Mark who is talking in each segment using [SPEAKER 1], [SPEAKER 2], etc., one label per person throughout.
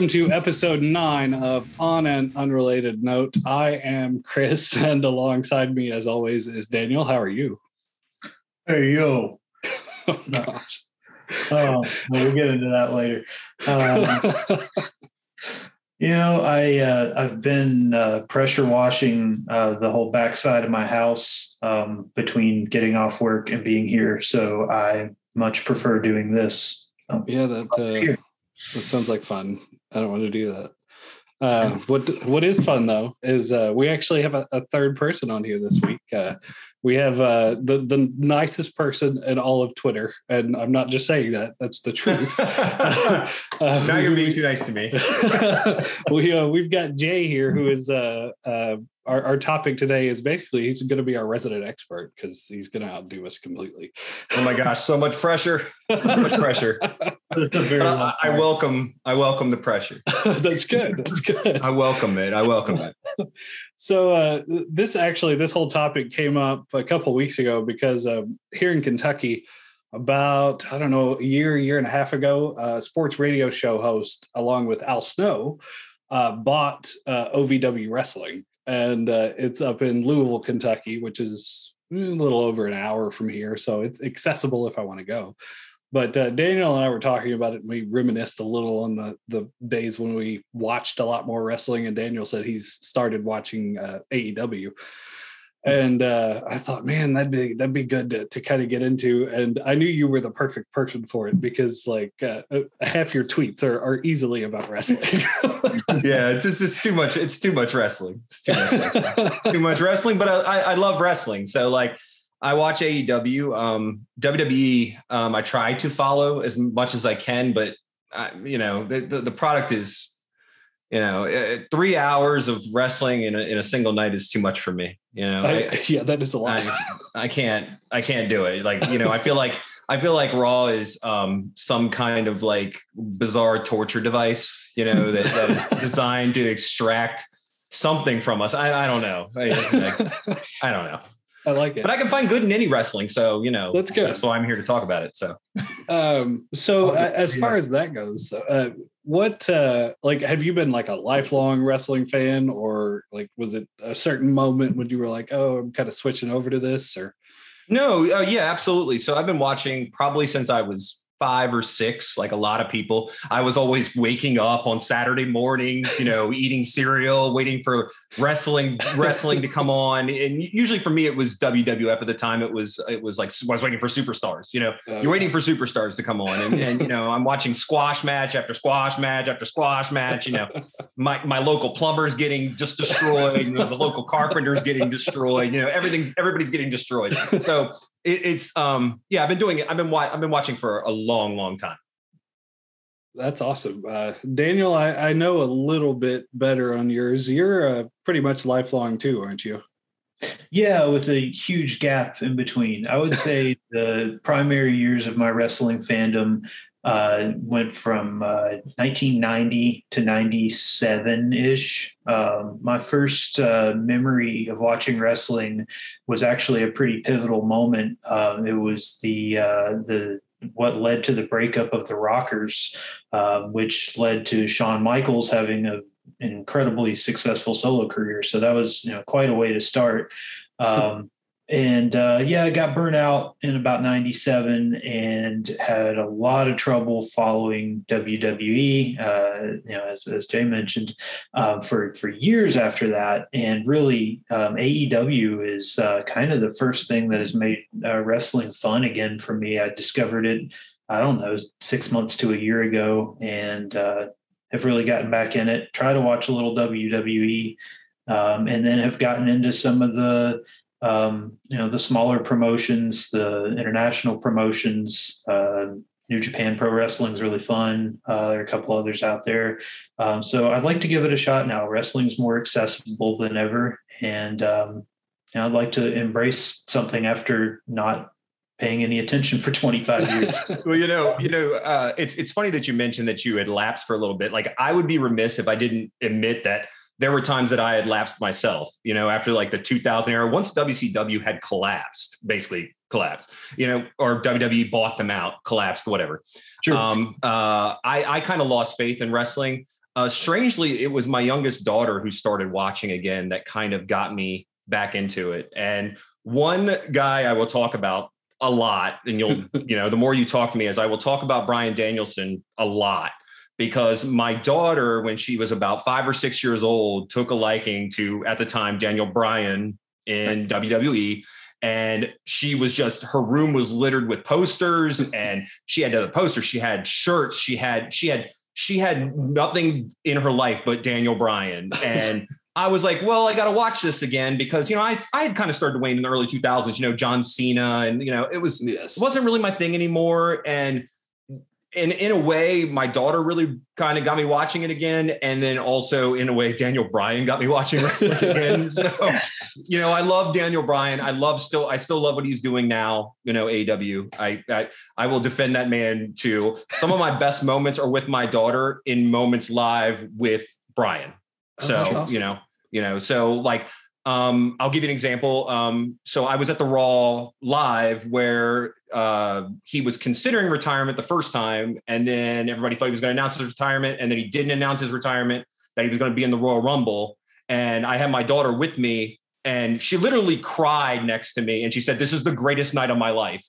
[SPEAKER 1] welcome to episode nine of On an Unrelated Note. I am Chris, and alongside me, as always, is Daniel. How are you?
[SPEAKER 2] Hey, yo.
[SPEAKER 1] Oh, gosh.
[SPEAKER 2] Oh, we'll get into that later. Um, you know, I uh, I've been uh, pressure washing uh, the whole backside of my house um, between getting off work and being here, so I much prefer doing this. Um,
[SPEAKER 1] yeah, that uh, that sounds like fun. I don't want to do that. Uh, what what is fun though is uh, we actually have a, a, third person on here this week. Uh, we have uh, the the nicest person in all of Twitter, and I'm not just saying that; that's the truth.
[SPEAKER 3] Uh, now you're being too nice to me.
[SPEAKER 1] we uh, we've got Jay here, who is our, our topic today is basically he's going to be our resident expert because he's going to outdo us completely.
[SPEAKER 3] Oh my gosh, so much pressure! So much pressure. I, I welcome I welcome the pressure.
[SPEAKER 1] That's good. That's good.
[SPEAKER 3] I welcome it. I welcome it.
[SPEAKER 1] so uh, this actually this whole topic came up a couple weeks ago because uh, here in Kentucky, about I don't know a year, year and a half ago, a sports radio show host along with Al Snow uh, bought uh, OVW Wrestling, and uh, it's up in Louisville, Kentucky, which is a little over an hour from here, so it's accessible if I want to go. But uh, Daniel and I were talking about it, and we reminisced a little on the the days when we watched a lot more wrestling. And Daniel said he's started watching uh, AEW, and uh, I thought, man, that'd be that'd be good to, to kind of get into. And I knew you were the perfect person for it because like uh, uh half your tweets are, are easily about wrestling.
[SPEAKER 3] yeah, it's just it's too much. It's too much wrestling. It's too much wrestling. too much wrestling. But I, I love wrestling. So like I watch AEW. Um, WWE, um, I try to follow as much as I can, but I, you know, the, the, the product is, you know, uh, three hours of wrestling in a, in a single night is too much for me. You know,
[SPEAKER 1] I, I, yeah, that is a lot.
[SPEAKER 3] I, can't, I can't do it. Like, you know, I feel like, I feel like Raw is um, some kind of like bizarre torture device, you know, that, that is designed to extract something from us. I, I don't know. I, I don't know.
[SPEAKER 1] I like it.
[SPEAKER 3] But I can find good in any wrestling, so you know
[SPEAKER 1] that's good.
[SPEAKER 3] That's why I'm here to talk about it. So,
[SPEAKER 1] um, so uh, as far as that goes, uh, what uh, like have you been like a lifelong wrestling fan, or like was it a certain moment when you were like, oh, I'm kind of switching over to this, or?
[SPEAKER 3] No, uh, yeah, absolutely. So I've been watching probably since I was five or six, like a lot of people. I was always waking up on Saturday mornings, you know, eating cereal, waiting for wrestling, wrestling to come on. And usually for me, it was WWF at the time. It was, it was like, I was waiting for superstars, you know, okay. you're waiting for superstars to come on. And, and, you know, I'm watching squash match after squash match after squash match, you know, my, my local plumber's getting just destroyed, you know, the local carpenter's getting destroyed, you know, everything's, everybody's getting destroyed. So it, it's um yeah i've been doing it i've been i've been watching for a long long time.
[SPEAKER 1] That's awesome. Uh, daniel I, I know a little bit better on yours. You're uh, pretty much lifelong too aren't you?
[SPEAKER 2] Yeah with a huge gap in between. I would say the primary years of my wrestling fandom uh, went from uh, 1990 to 97 ish. Um, my first uh, memory of watching wrestling was actually a pretty pivotal moment. Um, it was the uh, the what led to the breakup of the Rockers, um, which led to Shawn Michaels having a incredibly successful solo career. So that was you know quite a way to start. Um, and uh, yeah, I got burnt out in about 97 and had a lot of trouble following WWE, uh, you know, as, as Jay mentioned, uh, for, for years after that. And really, um, AEW is uh, kind of the first thing that has made wrestling fun again for me. I discovered it, I don't know, six months to a year ago and uh, have really gotten back in it. Try to watch a little WWE um, and then have gotten into some of the um, you know the smaller promotions, the international promotions. Uh, New Japan Pro Wrestling is really fun. Uh, there are a couple others out there, um, so I'd like to give it a shot now. Wrestling's more accessible than ever, and um, you know, I'd like to embrace something after not paying any attention for 25 years.
[SPEAKER 3] well, you know, you know, uh, it's it's funny that you mentioned that you had lapsed for a little bit. Like I would be remiss if I didn't admit that there were times that I had lapsed myself, you know, after like the 2000 era, once WCW had collapsed, basically collapsed, you know, or WWE bought them out, collapsed, whatever. Sure. Um, uh, I, I kind of lost faith in wrestling. uh, strangely, it was my youngest daughter who started watching again that kind of got me back into it. And one guy I will talk about a lot, and you'll, you know, the more you talk to me, as I will talk about Bryan Danielson a lot because my daughter, when she was about five or six years old, took a liking to, at the time, Daniel Bryan in WWE. And she was just, her room was littered with posters and she had other posters. She had shirts. She had, she had, she had nothing in her life but Daniel Bryan. And I was like, well, I got to watch this again because, you know, I, I had kind of started to wane in the early 2000s, you know, John Cena and, you know, it was, yes. it wasn't really my thing anymore. And in in a way, my daughter really kind of got me watching it again, and then also in a way, Daniel Bryan got me watching wrestling again. So, you know, I love Daniel Bryan. I love still, I still love what he's doing now. You know, AW. I I, I will defend that man too. Some of my best moments are with my daughter in moments live with Bryan. Oh, so oh, awesome. you know, you know, so like um, I'll give you an example. Um, so I was at the Raw live where uh, he was considering retirement the first time, and then everybody thought he was going to announce his retirement, and then he didn't announce his retirement that he was going to be in the Royal Rumble. And I had my daughter with me, and she literally cried next to me, and she said, "This is the greatest night of my life."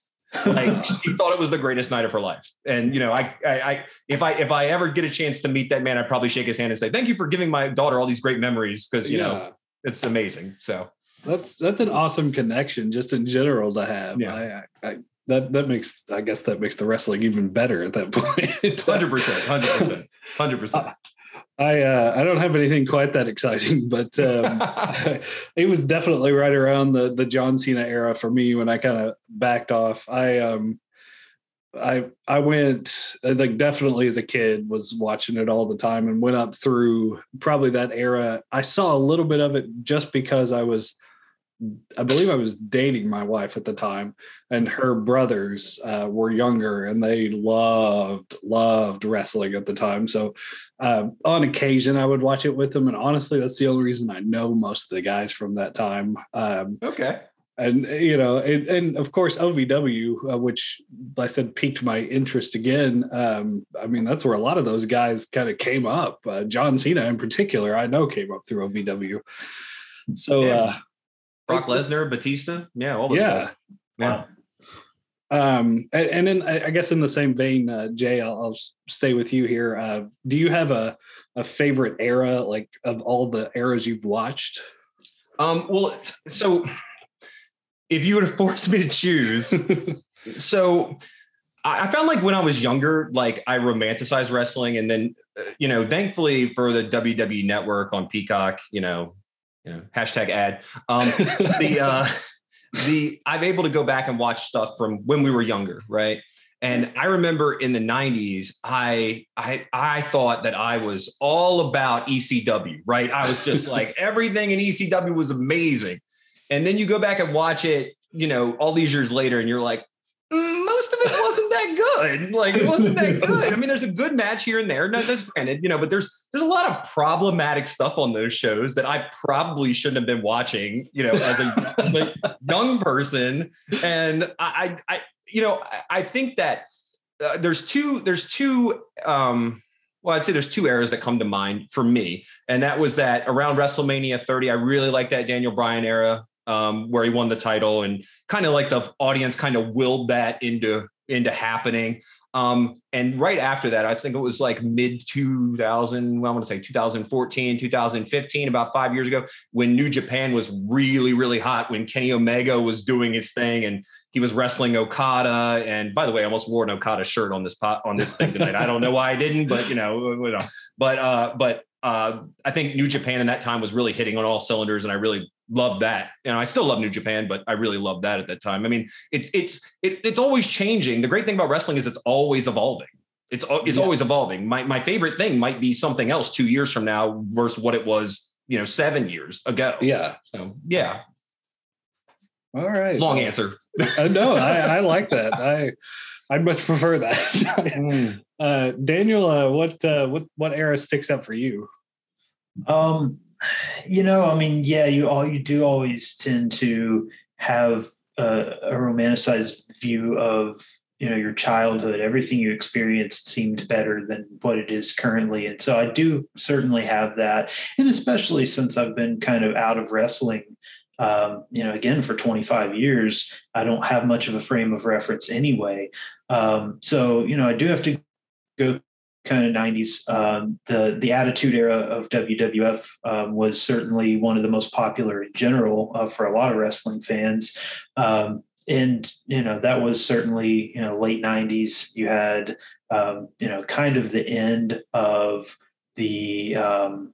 [SPEAKER 3] like she thought it was the greatest night of her life. And you know, I, I, I, if I, if I ever get a chance to meet that man, I'd probably shake his hand and say, "Thank you for giving my daughter all these great memories." Because you yeah. know, it's amazing. So
[SPEAKER 1] that's that's an awesome connection just in general to have. Yeah. I, I, that that makes I guess that makes the wrestling even better at that point.
[SPEAKER 3] Hundred percent, hundred percent, hundred percent.
[SPEAKER 1] I uh, I don't have anything quite that exciting, but um, it was definitely right around the the John Cena era for me when I kind of backed off. I um I I went like definitely as a kid was watching it all the time and went up through probably that era. I saw a little bit of it just because I was I believe I was dating my wife at the time, and her brothers uh, were younger, and they loved loved wrestling at the time. So, uh, on occasion, I would watch it with them, and honestly, that's the only reason I know most of the guys from that time.
[SPEAKER 3] Um, okay
[SPEAKER 1] and you know, and, and of course OVW, uh, which I said piqued my interest again. Um, I mean, that's where a lot of those guys kind of came up. Uh, John Cena, in particular, I know came up through OVW. So, yeah.
[SPEAKER 3] Brock Lesnar, Batista, yeah, all those
[SPEAKER 1] yeah,
[SPEAKER 3] guys. yeah.
[SPEAKER 1] Um, and, and then I guess in the same vein, uh, Jay, I'll, I'll, stay with you here. Uh, do you have a a favorite era, like of all the eras you've watched?
[SPEAKER 3] Um, well, so if you would have forced me to choose, so I found like when I was younger, like I romanticized wrestling, and then uh, you know, thankfully for the WWE Network on Peacock, you know, you know, hashtag ad. Um, the uh, the I'm able to go back and watch stuff from when we were younger, right? And I remember in the 90s, I I I thought that I was all about ECW, right? I was just like everything in ECW was amazing. And then you go back and watch it, you know, all these years later, and you're like, mm, most of it wasn't that good. Like it wasn't that good. I mean, there's a good match here and there. No, that's granted, you know, but there's there's a lot of problematic stuff on those shows that I probably shouldn't have been watching, you know, as a like, young person. And I, I, you know, I think that uh, there's two there's two um well, I'd say there's two eras that come to mind for me. And that was that around WrestleMania 30, I really like that Daniel Bryan era um, where he won the title and kind of like the audience kind of willed that into into happening. Um, and right after that, I think it was like mid 2000, well, I'm going to say 2014, 2015, about five years ago, when New Japan was really, really hot, when Kenny Omega was doing his thing and he was wrestling Okada. And by the way, I almost wore an Okada shirt on this pot on this thing tonight. I don't know why I didn't, but you know, but uh, but uh, I think New Japan in that time was really hitting on all cylinders, and I really loved that. You know, I still love New Japan, but I really loved that at that time. I mean, it's it's it, it's always changing. The great thing about wrestling is it's always evolving. It's it's yes. always evolving. My my favorite thing might be something else two years from now versus what it was, you know, seven years ago.
[SPEAKER 1] Yeah.
[SPEAKER 3] So yeah.
[SPEAKER 1] All right.
[SPEAKER 3] Long well, answer.
[SPEAKER 1] uh, no, I, I like that. I I'd much prefer that. mm. uh, Daniel, uh, what uh, what what era sticks up for you?
[SPEAKER 2] Um, you know, I mean, yeah, you all you do always tend to have a, a romanticized view of you know your childhood everything you experienced seemed better than what it is currently and so i do certainly have that and especially since i've been kind of out of wrestling um, you know again for 25 years i don't have much of a frame of reference anyway. Um, so you know i do have to go kind of 90s um, the the attitude era of wwf um, was certainly one of the most popular in general uh, for a lot of wrestling fans. Um, and you know that was certainly you know late 90s you had um, you know kind of the end of the um,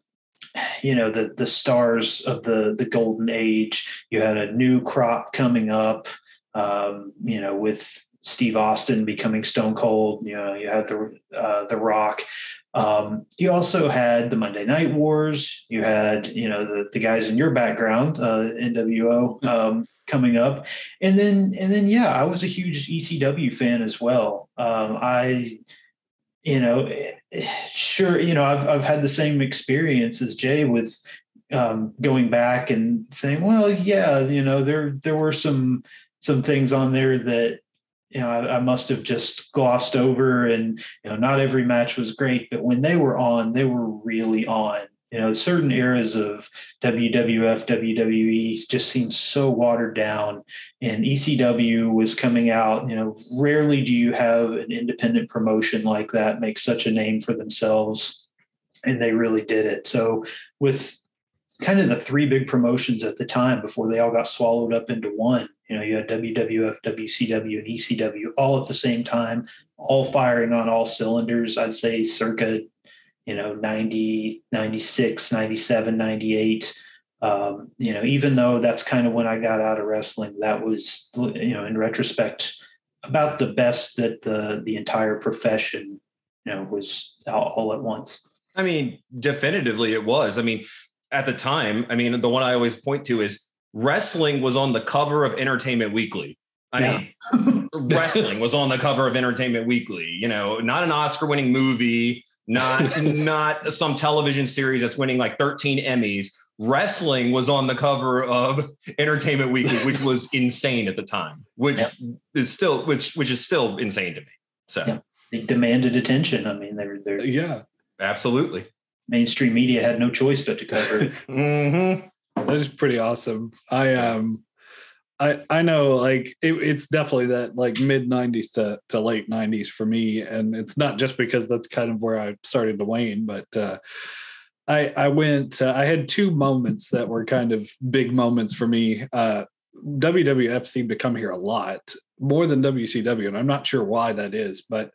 [SPEAKER 2] you know the the stars of the the golden age you had a new crop coming up um, you know with steve austin becoming stone cold you know you had the uh, the rock um, you also had the Monday Night Wars. You had, you know, the, the guys in your background, uh, NWO, um, coming up, and then and then yeah, I was a huge ECW fan as well. Um, I, you know, sure, you know, I've I've had the same experience as Jay with um, going back and saying, well, yeah, you know, there there were some some things on there that you know I, I, must have just glossed over and you know not every match was great but when they were on they were really on you know, certain eras of WWF, WWE just seemed so watered down, and ECW was coming out. You know, rarely do you have an independent promotion like that make such a name for themselves, and they really did it. So, with kind of the three big promotions at the time before they all got swallowed up into one, you know, you had WWF, WCW, and ECW all at the same time, all firing on all cylinders. I'd say circa you know 90 96 97 98 um, you know even though that's kind of when i got out of wrestling that was you know in retrospect about the best that the the entire profession you know was all, all at once
[SPEAKER 3] i mean definitively it was i mean at the time i mean the one i always point to is wrestling was on the cover of entertainment weekly I yeah. mean, wrestling was on the cover of Entertainment Weekly. You know, not an Oscar-winning movie, not not some television series that's winning like 13 Emmys. Wrestling was on the cover of Entertainment Weekly, which was insane at the time, which yep. is still which which is still insane to me. So
[SPEAKER 2] yep. they demanded attention. I mean, they're they're
[SPEAKER 3] yeah, absolutely.
[SPEAKER 2] Mainstream media had no choice but to cover it.
[SPEAKER 1] mm-hmm. That is pretty awesome. I um I I know like it, it's definitely that like mid '90s to to late '90s for me, and it's not just because that's kind of where I started to wane, but uh, I I went uh, I had two moments that were kind of big moments for me. Uh, WWF seemed to come here a lot more than WCW, and I'm not sure why that is, but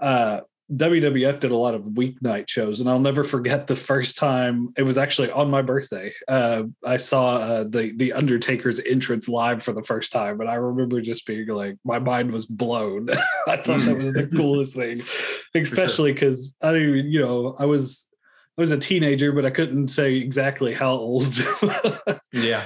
[SPEAKER 1] uh, WWF did a lot of weeknight shows, and I'll never forget the first time it was actually on my birthday. Uh, I saw uh, the the Undertaker's entrance live for the first time, and I remember just being like, my mind was blown. I thought that was the coolest thing, especially because sure. I didn't, you know, I was I was a teenager, but I couldn't say exactly how old.
[SPEAKER 3] yeah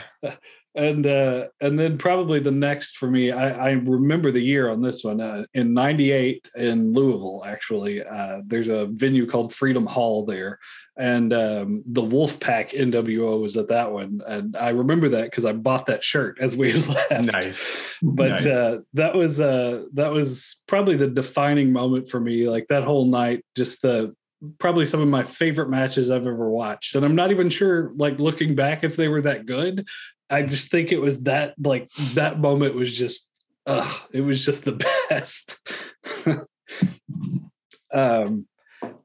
[SPEAKER 1] and uh, and then probably the next for me, I, I remember the year on this one uh, in '98 in Louisville. Actually, uh, there's a venue called Freedom Hall there, and um, the Wolfpack NWO was at that one, and I remember that because I bought that shirt as we left.
[SPEAKER 3] Nice,
[SPEAKER 1] but
[SPEAKER 3] nice.
[SPEAKER 1] Uh, that was uh, that was probably the defining moment for me. Like that whole night, just the probably some of my favorite matches I've ever watched. And I'm not even sure, like looking back, if they were that good, I just think it was that like that moment was just uh it was just the best. um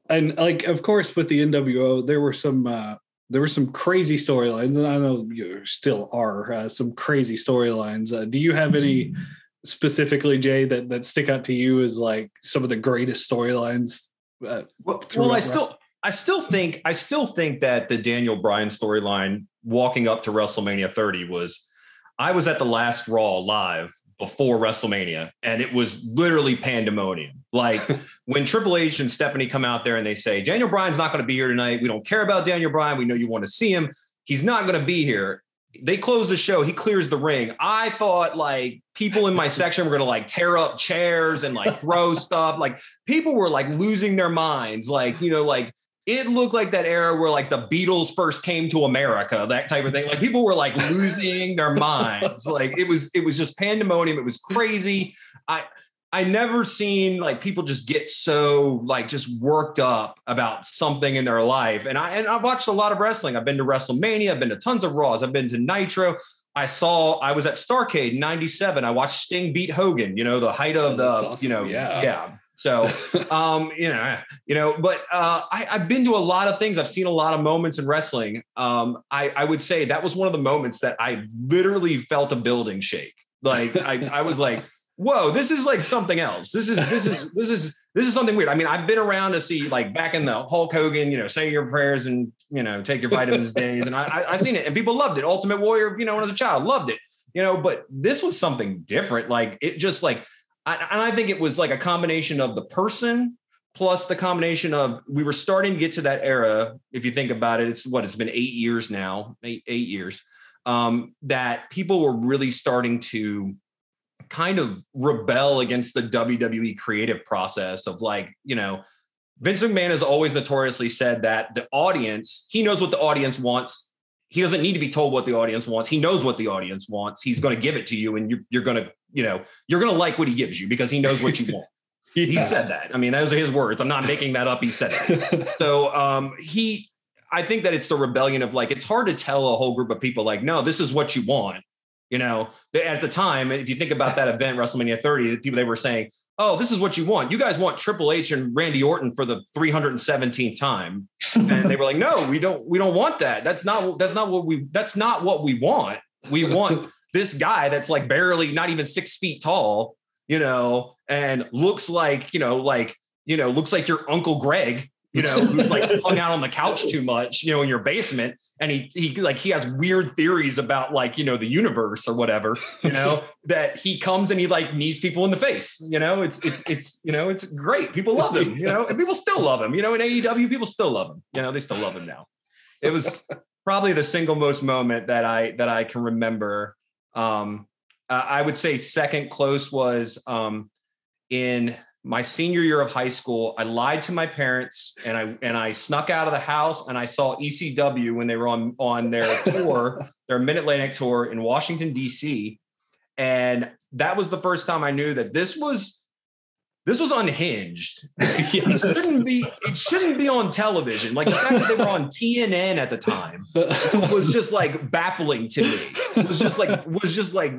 [SPEAKER 1] and like of course with the NWO there were some uh there were some crazy storylines and I know you still are uh, some crazy storylines. Uh, do you have any specifically Jay that that stick out to you as like some of the greatest storylines
[SPEAKER 3] uh, well, well I still I still think I still think that the Daniel Bryan storyline walking up to WrestleMania 30 was I was at the last Raw live before WrestleMania and it was literally pandemonium. Like when Triple H and Stephanie come out there and they say Daniel Bryan's not going to be here tonight. We don't care about Daniel Bryan. We know you want to see him. He's not going to be here. They close the show. He clears the ring. I thought like people in my section were going to like tear up chairs and like throw stuff. Like people were like losing their minds. Like, you know, like it looked like that era where like the Beatles first came to America, that type of thing. Like people were like losing their minds. Like it was, it was just pandemonium. It was crazy. I I never seen like people just get so like just worked up about something in their life. And I and I've watched a lot of wrestling. I've been to WrestleMania, I've been to tons of Raws, I've been to Nitro. I saw I was at Starcade 97. I watched Sting beat Hogan, you know, the height of oh, the, awesome. you know, yeah. yeah. So um, you know, you know, but uh I, I've been to a lot of things. I've seen a lot of moments in wrestling. Um, I, I would say that was one of the moments that I literally felt a building shake. Like I, I was like, whoa, this is like something else. This is this is this is this is something weird. I mean, I've been around to see like back in the Hulk Hogan, you know, say your prayers and you know take your vitamins days, and I I, I seen it and people loved it. Ultimate Warrior, you know, when I was a child, loved it. You know, but this was something different. Like it just like, and I think it was like a combination of the person plus the combination of we were starting to get to that era. If you think about it, it's what it's been eight years now, eight eight years. Um, that people were really starting to kind of rebel against the WWE creative process of like, you know, Vince McMahon has always notoriously said that the audience, he knows what the audience wants. He doesn't need to be told what the audience wants. He knows what the audience wants. He's going to give it to you and you're, you're going to, you know, you're going to like what he gives you because he knows what you want. yeah. He said that. I mean, those are his words. I'm not making that up. He said it. so um, he, I think that it's the rebellion of like, it's hard to tell a whole group of people like, no, this is what you want. You know, at the time, if you think about that event, WrestleMania 30, the people they were saying, "Oh, this is what you want. You guys want Triple H and Randy Orton for the 317th time," and they were like, "No, we don't. We don't want that. That's not. That's not what we. That's not what we want. We want this guy that's like barely not even six feet tall, you know, and looks like you know, like you know, looks like your Uncle Greg." You know, who's like hung out on the couch too much, you know, in your basement. And he he like he has weird theories about like, you know, the universe or whatever, you know, that he comes and he like knees people in the face. You know, it's it's it's you know, it's great. People love him, you know, and people still love him. You know, in AEW, people still love him. You know, they still love him now. It was probably the single most moment that I that I can remember. Um uh, I would say second close was um in my senior year of high school, I lied to my parents and I and I snuck out of the house and I saw ECW when they were on on their tour, their Mid Atlantic tour in Washington D.C. And that was the first time I knew that this was this was unhinged. yes. It shouldn't be it shouldn't be on television. Like the fact that they were on TNN at the time was just like baffling to me. It was just like was just like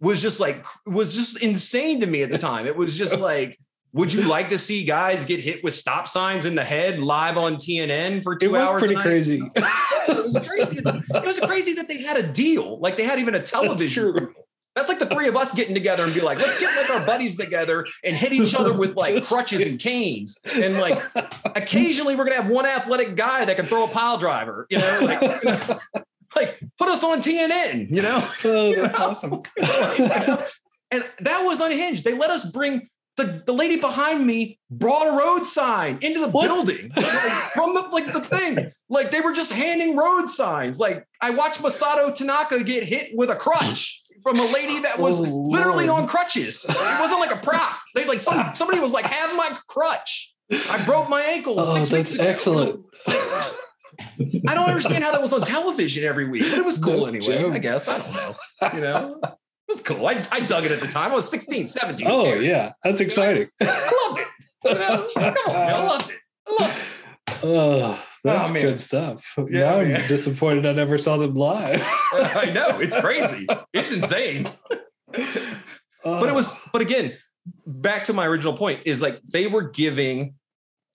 [SPEAKER 3] was just like was just insane to me at the time. It was just like would you like to see guys get hit with stop signs in the head live on TNN for two
[SPEAKER 1] hours?
[SPEAKER 3] It
[SPEAKER 1] was pretty crazy.
[SPEAKER 3] it was crazy. It was crazy that they had a deal. Like they had even a television. That's, That's like the three of us getting together and be like, let's get like our buddies together and hit each other with like crutches and canes. And like occasionally we're gonna have one athletic guy that can throw a pile driver, you know, like, you know, like put us on TNN, you know.
[SPEAKER 1] Oh, that's you know? awesome.
[SPEAKER 3] and that was unhinged. They let us bring the, the lady behind me brought a road sign into the what? building like, from the like the thing. Like they were just handing road signs. Like I watched Masato Tanaka get hit with a crutch from a lady that was oh, literally Lord. on crutches. It wasn't like a prop. They like some somebody was like, have my crutch. I broke my ankle.
[SPEAKER 1] Oh, six that's weeks excellent.
[SPEAKER 3] I don't understand how that was on television every week, but it was cool no anyway. Joke. I guess I don't know. You know, was cool. I, I dug it at the time. I was 16, 17.
[SPEAKER 1] Oh, yeah. That's exciting.
[SPEAKER 3] I loved it. Come on, I uh, loved it. I loved it.
[SPEAKER 1] Oh, oh that's oh, good stuff. Yeah, now I'm man. disappointed I never saw them live.
[SPEAKER 3] I know. It's crazy. It's insane. but it was, oh. but again, back to my original point is like they were giving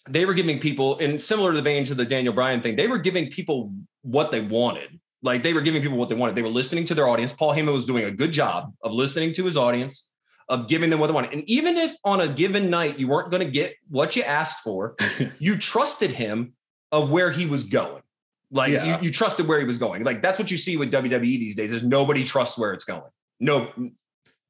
[SPEAKER 3] they were giving people and similar to the vein to the Daniel Bryan thing, they were giving people what they wanted. Like they were giving people what they wanted. They were listening to their audience. Paul Heyman was doing a good job of listening to his audience, of giving them what they wanted. And even if on a given night you weren't going to get what you asked for, you trusted him of where he was going. Like yeah. you, you trusted where he was going. Like that's what you see with WWE these days. Is nobody trusts where it's going. No,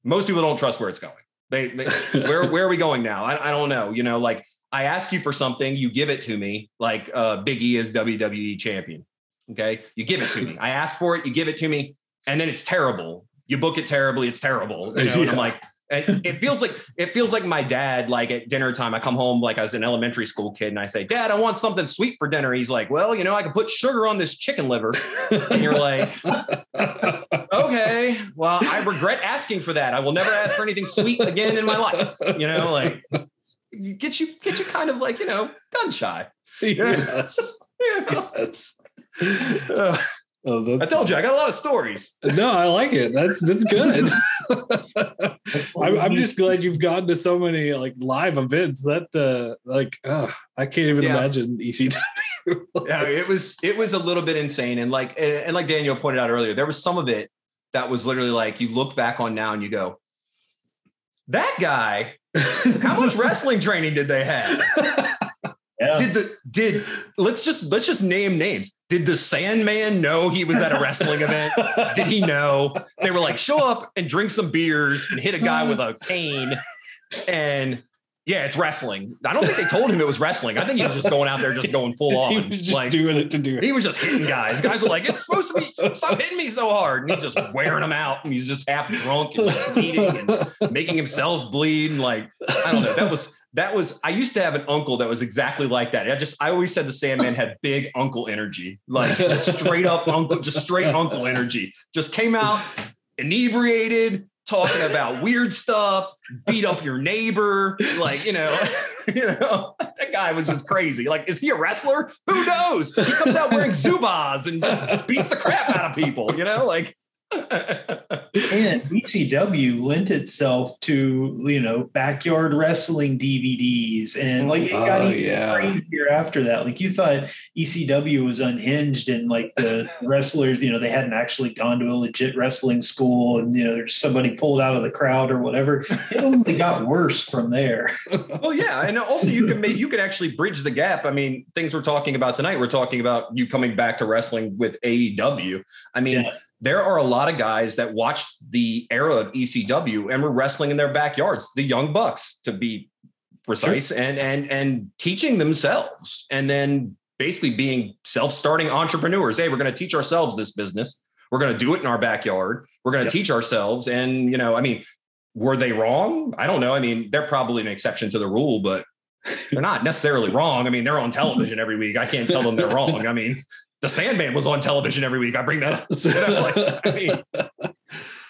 [SPEAKER 3] most people don't trust where it's going. They, they where where are we going now? I, I don't know. You know, like I ask you for something, you give it to me. Like uh, Big E is WWE champion. Okay. You give it to me. I ask for it, you give it to me, and then it's terrible. You book it terribly, it's terrible. You know? yeah. And I'm like, and it feels like it feels like my dad, like at dinner time, I come home like I was an elementary school kid and I say, Dad, I want something sweet for dinner. He's like, Well, you know, I can put sugar on this chicken liver. And you're like, Okay, well, I regret asking for that. I will never ask for anything sweet again in my life. You know, like get you get you kind of like you know gun shy.
[SPEAKER 1] Yes.
[SPEAKER 3] You know?
[SPEAKER 1] Yes.
[SPEAKER 3] Uh,
[SPEAKER 1] Oh,
[SPEAKER 3] I told you I got a lot of stories.
[SPEAKER 1] no, I like it. That's that's good.
[SPEAKER 2] That's
[SPEAKER 1] I'm, I'm just glad you've gotten to so many like live events that uh like uh, I can't even
[SPEAKER 3] Yeah.
[SPEAKER 1] imagine ECW.
[SPEAKER 3] yeah, it was it was a little bit insane, and like and like Daniel pointed out earlier, there was some of it that was literally like you look back on now and you go, that guy. How much wrestling training did they have?
[SPEAKER 2] Yeah.
[SPEAKER 3] Did the did let's just let's just name names. Did the Sandman know he was at a wrestling event? Did he know? They were like, show up and drink some beers and hit a guy with a cane. And yeah, it's wrestling. I don't think they told him it was wrestling. I think he was just going out there just going full on, he
[SPEAKER 1] was just
[SPEAKER 3] Like
[SPEAKER 1] doing it to do it.
[SPEAKER 3] he was just hitting guys. Guys were like, it's supposed to be stop hitting me so hard. And he's just wearing them out and he's just half drunk and like bleeding and making himself bleed. And like, I don't know. That was that was I used to have an uncle that was exactly like that. I just I always said the Sandman had big uncle energy, like just straight up uncle, just straight uncle energy. Just came out inebriated, talking about weird stuff, beat up your neighbor, like you know, you know, that guy was just crazy. Like, is he a wrestler? Who knows? He comes out wearing Zubaz and just beats the crap out of people, you know, like
[SPEAKER 2] and ECW lent itself to you know backyard wrestling DVDs, and like it got
[SPEAKER 1] Oh,
[SPEAKER 2] even
[SPEAKER 1] yeah.
[SPEAKER 2] crazier after that. Like you thought ECW was unhinged, and like the wrestlers, you know, they hadn't actually gone to a legit wrestling school, and you know, there's somebody pulled out of the crowd or whatever. It only got worse from there.
[SPEAKER 3] well, yeah, and also you can make you can actually bridge the gap. I mean, things we're talking about tonight. We're talking about you coming back to wrestling with AEW. I mean,
[SPEAKER 2] Yeah.
[SPEAKER 3] There are a lot of guys that watched the era of ECW and were wrestling in their backyards. The Young Bucks, to be precise, and and and teaching themselves, and then basically being self-starting entrepreneurs. Hey, we're going to teach ourselves this business. We're going to do it in our backyard. We're going to
[SPEAKER 2] Yep.
[SPEAKER 3] teach ourselves, and you know, I mean, were they wrong? I don't know. I mean, they're probably an exception to the rule, but they're not necessarily wrong. I mean, they're on television every week. I can't tell them they're wrong. I mean, the Sandman was on television every week. I bring that up. Know, like, I mean,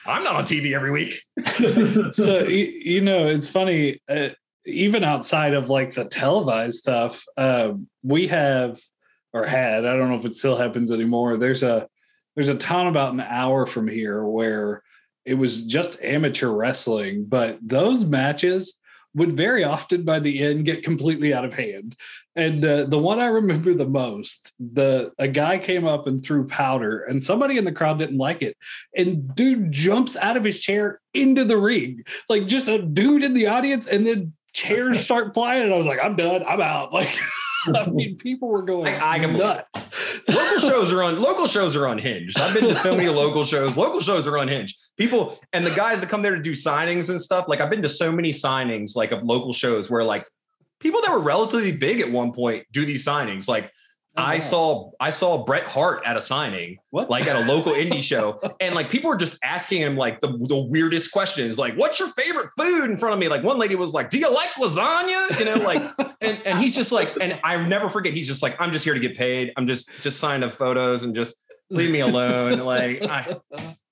[SPEAKER 3] I'm not on TV every week.
[SPEAKER 1] so you, you know it's funny uh, even outside of like the televised stuff uh, we have or had i don't know if it still happens anymore there's a there's a town about an hour from here where it was just amateur wrestling but those matches would very often by the end get completely out of hand. And uh, the one i remember the most the a guy came up and threw powder and somebody in the crowd didn't like it. And dude jumps out of his chair into the ring like just a dude in the audience and then chairs start flying and i was like i'm done. I'm out. Like i mean people were going
[SPEAKER 3] I- I can believe it.
[SPEAKER 1] nuts
[SPEAKER 3] local shows are on local shows are unhinged. I've been to so many local shows. Local shows are unhinged. People and the guys that come there to do signings and stuff. Like I've been to so many signings like of local shows where like people that were relatively big at one point do these signings. Like I saw I saw Bret Hart at a signing,
[SPEAKER 1] what
[SPEAKER 3] like at a local indie show, and like people were just asking him like the, the weirdest questions, like "What's your favorite food?" in front of me. Like one lady was like, "Do you like lasagna?" You know, like, and and he's just like, and I never forget. He's just like, "I'm just here to get paid. I'm just just signing up photos and just leave me alone." like I,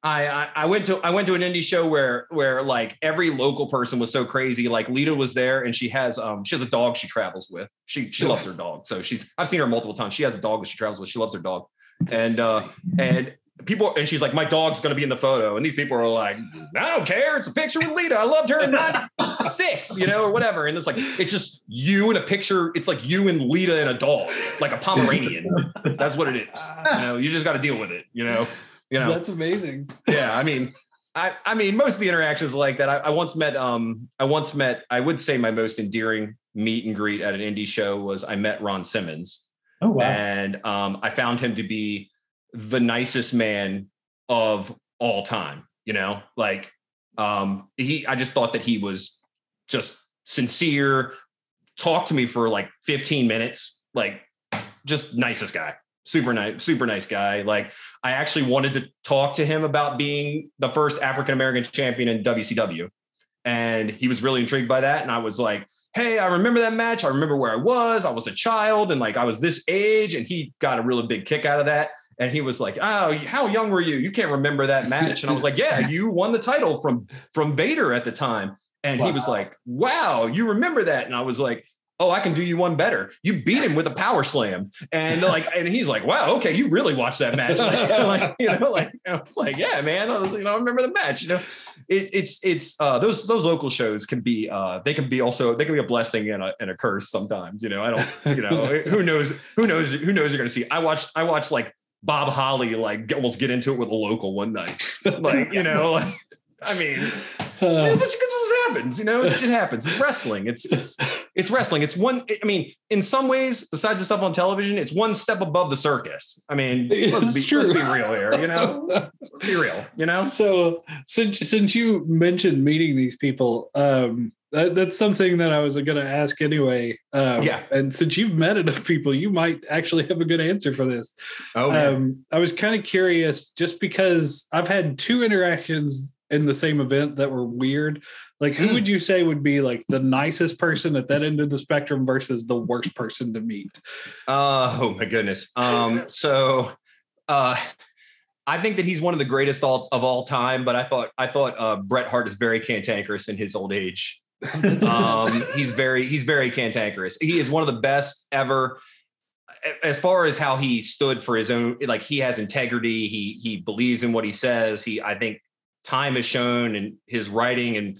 [SPEAKER 3] I I I went to I went to an indie show where where like every local person was so crazy. Like Lita was there and she has um she has a dog she travels with. She she loves her dog. So she's I've seen her multiple times. She has a dog that she travels with. She loves her dog. And uh and people and she's like, my dog's gonna be in the photo. And these people are like, I don't care. It's a picture with Lita. I loved her in 96, you know, or whatever. And it's like, it's just you in a picture. It's like you and Lita and a dog, like a Pomeranian. That's what it is. You know, you just got to deal with it, you know. You know,
[SPEAKER 1] that's amazing.
[SPEAKER 3] Yeah i mean i i mean most of the interactions are like that. I, I once met um i once met i would say my most endearing meet and greet at an indie show was i met ron simmons.
[SPEAKER 2] Oh wow!
[SPEAKER 3] and um i found him to be the nicest man of all time you know? Like um he i just thought that he was just sincere talked to me for like 15 minutes like just nicest guy super nice super nice guy like i actually wanted to talk to him about being the first african american champion in wcw and he was really intrigued by that and i was like hey i remember that match i remember where i was i was a child and like i was this age and he got a really big kick out of that and he was like, "Oh, how young were you? You can't remember that match." And I was like, "Yeah, you won the title from from Vader at the time." And wow. he was like, "Wow, you remember that?" And I was like, "Oh, I can do you one better. You beat him with a power slam." And like, and he's like, "Wow, okay, you really watched that match." Like, like you know, like I was like, "Yeah, man, I was, you know, I remember the match." You know, it, it's it's uh, those those local shows can be uh, they can be also they can be a blessing and a and a curse sometimes. You know, I don't, you know, who knows who knows who knows you're going to see. I watched I watched like Bob Holly like almost get into it with a local one night. like, you know, like, I mean, uh, it's, what, it's what happens, you know, it, it, happens. It's wrestling. It's, it's, it's wrestling. It's one, I mean, in some ways, besides the stuff on television, it's one step above the circus. I mean, let's be, let's be real here, you know, let's be real, you know?
[SPEAKER 1] So since, since you mentioned meeting these people, um, that, that's something that I was going to ask anyway. Um, yeah. And since you've met enough people, you might actually have a good answer for this. Oh, um, I was kind of curious just because I've had two interactions in the same event that were weird. Like, who mm. would you say would be like the nicest person at that end of the spectrum versus the worst person to meet?
[SPEAKER 3] Uh, oh, my goodness. Um, so, uh, I think that he's one of the greatest all, of all time, but I thought I thought uh, Bret Hart is very cantankerous in his old age um, he's very he's very cantankerous. He is one of the best ever as far as how he stood for his own like he has integrity he he believes in what he says he i think time has shown and his writing and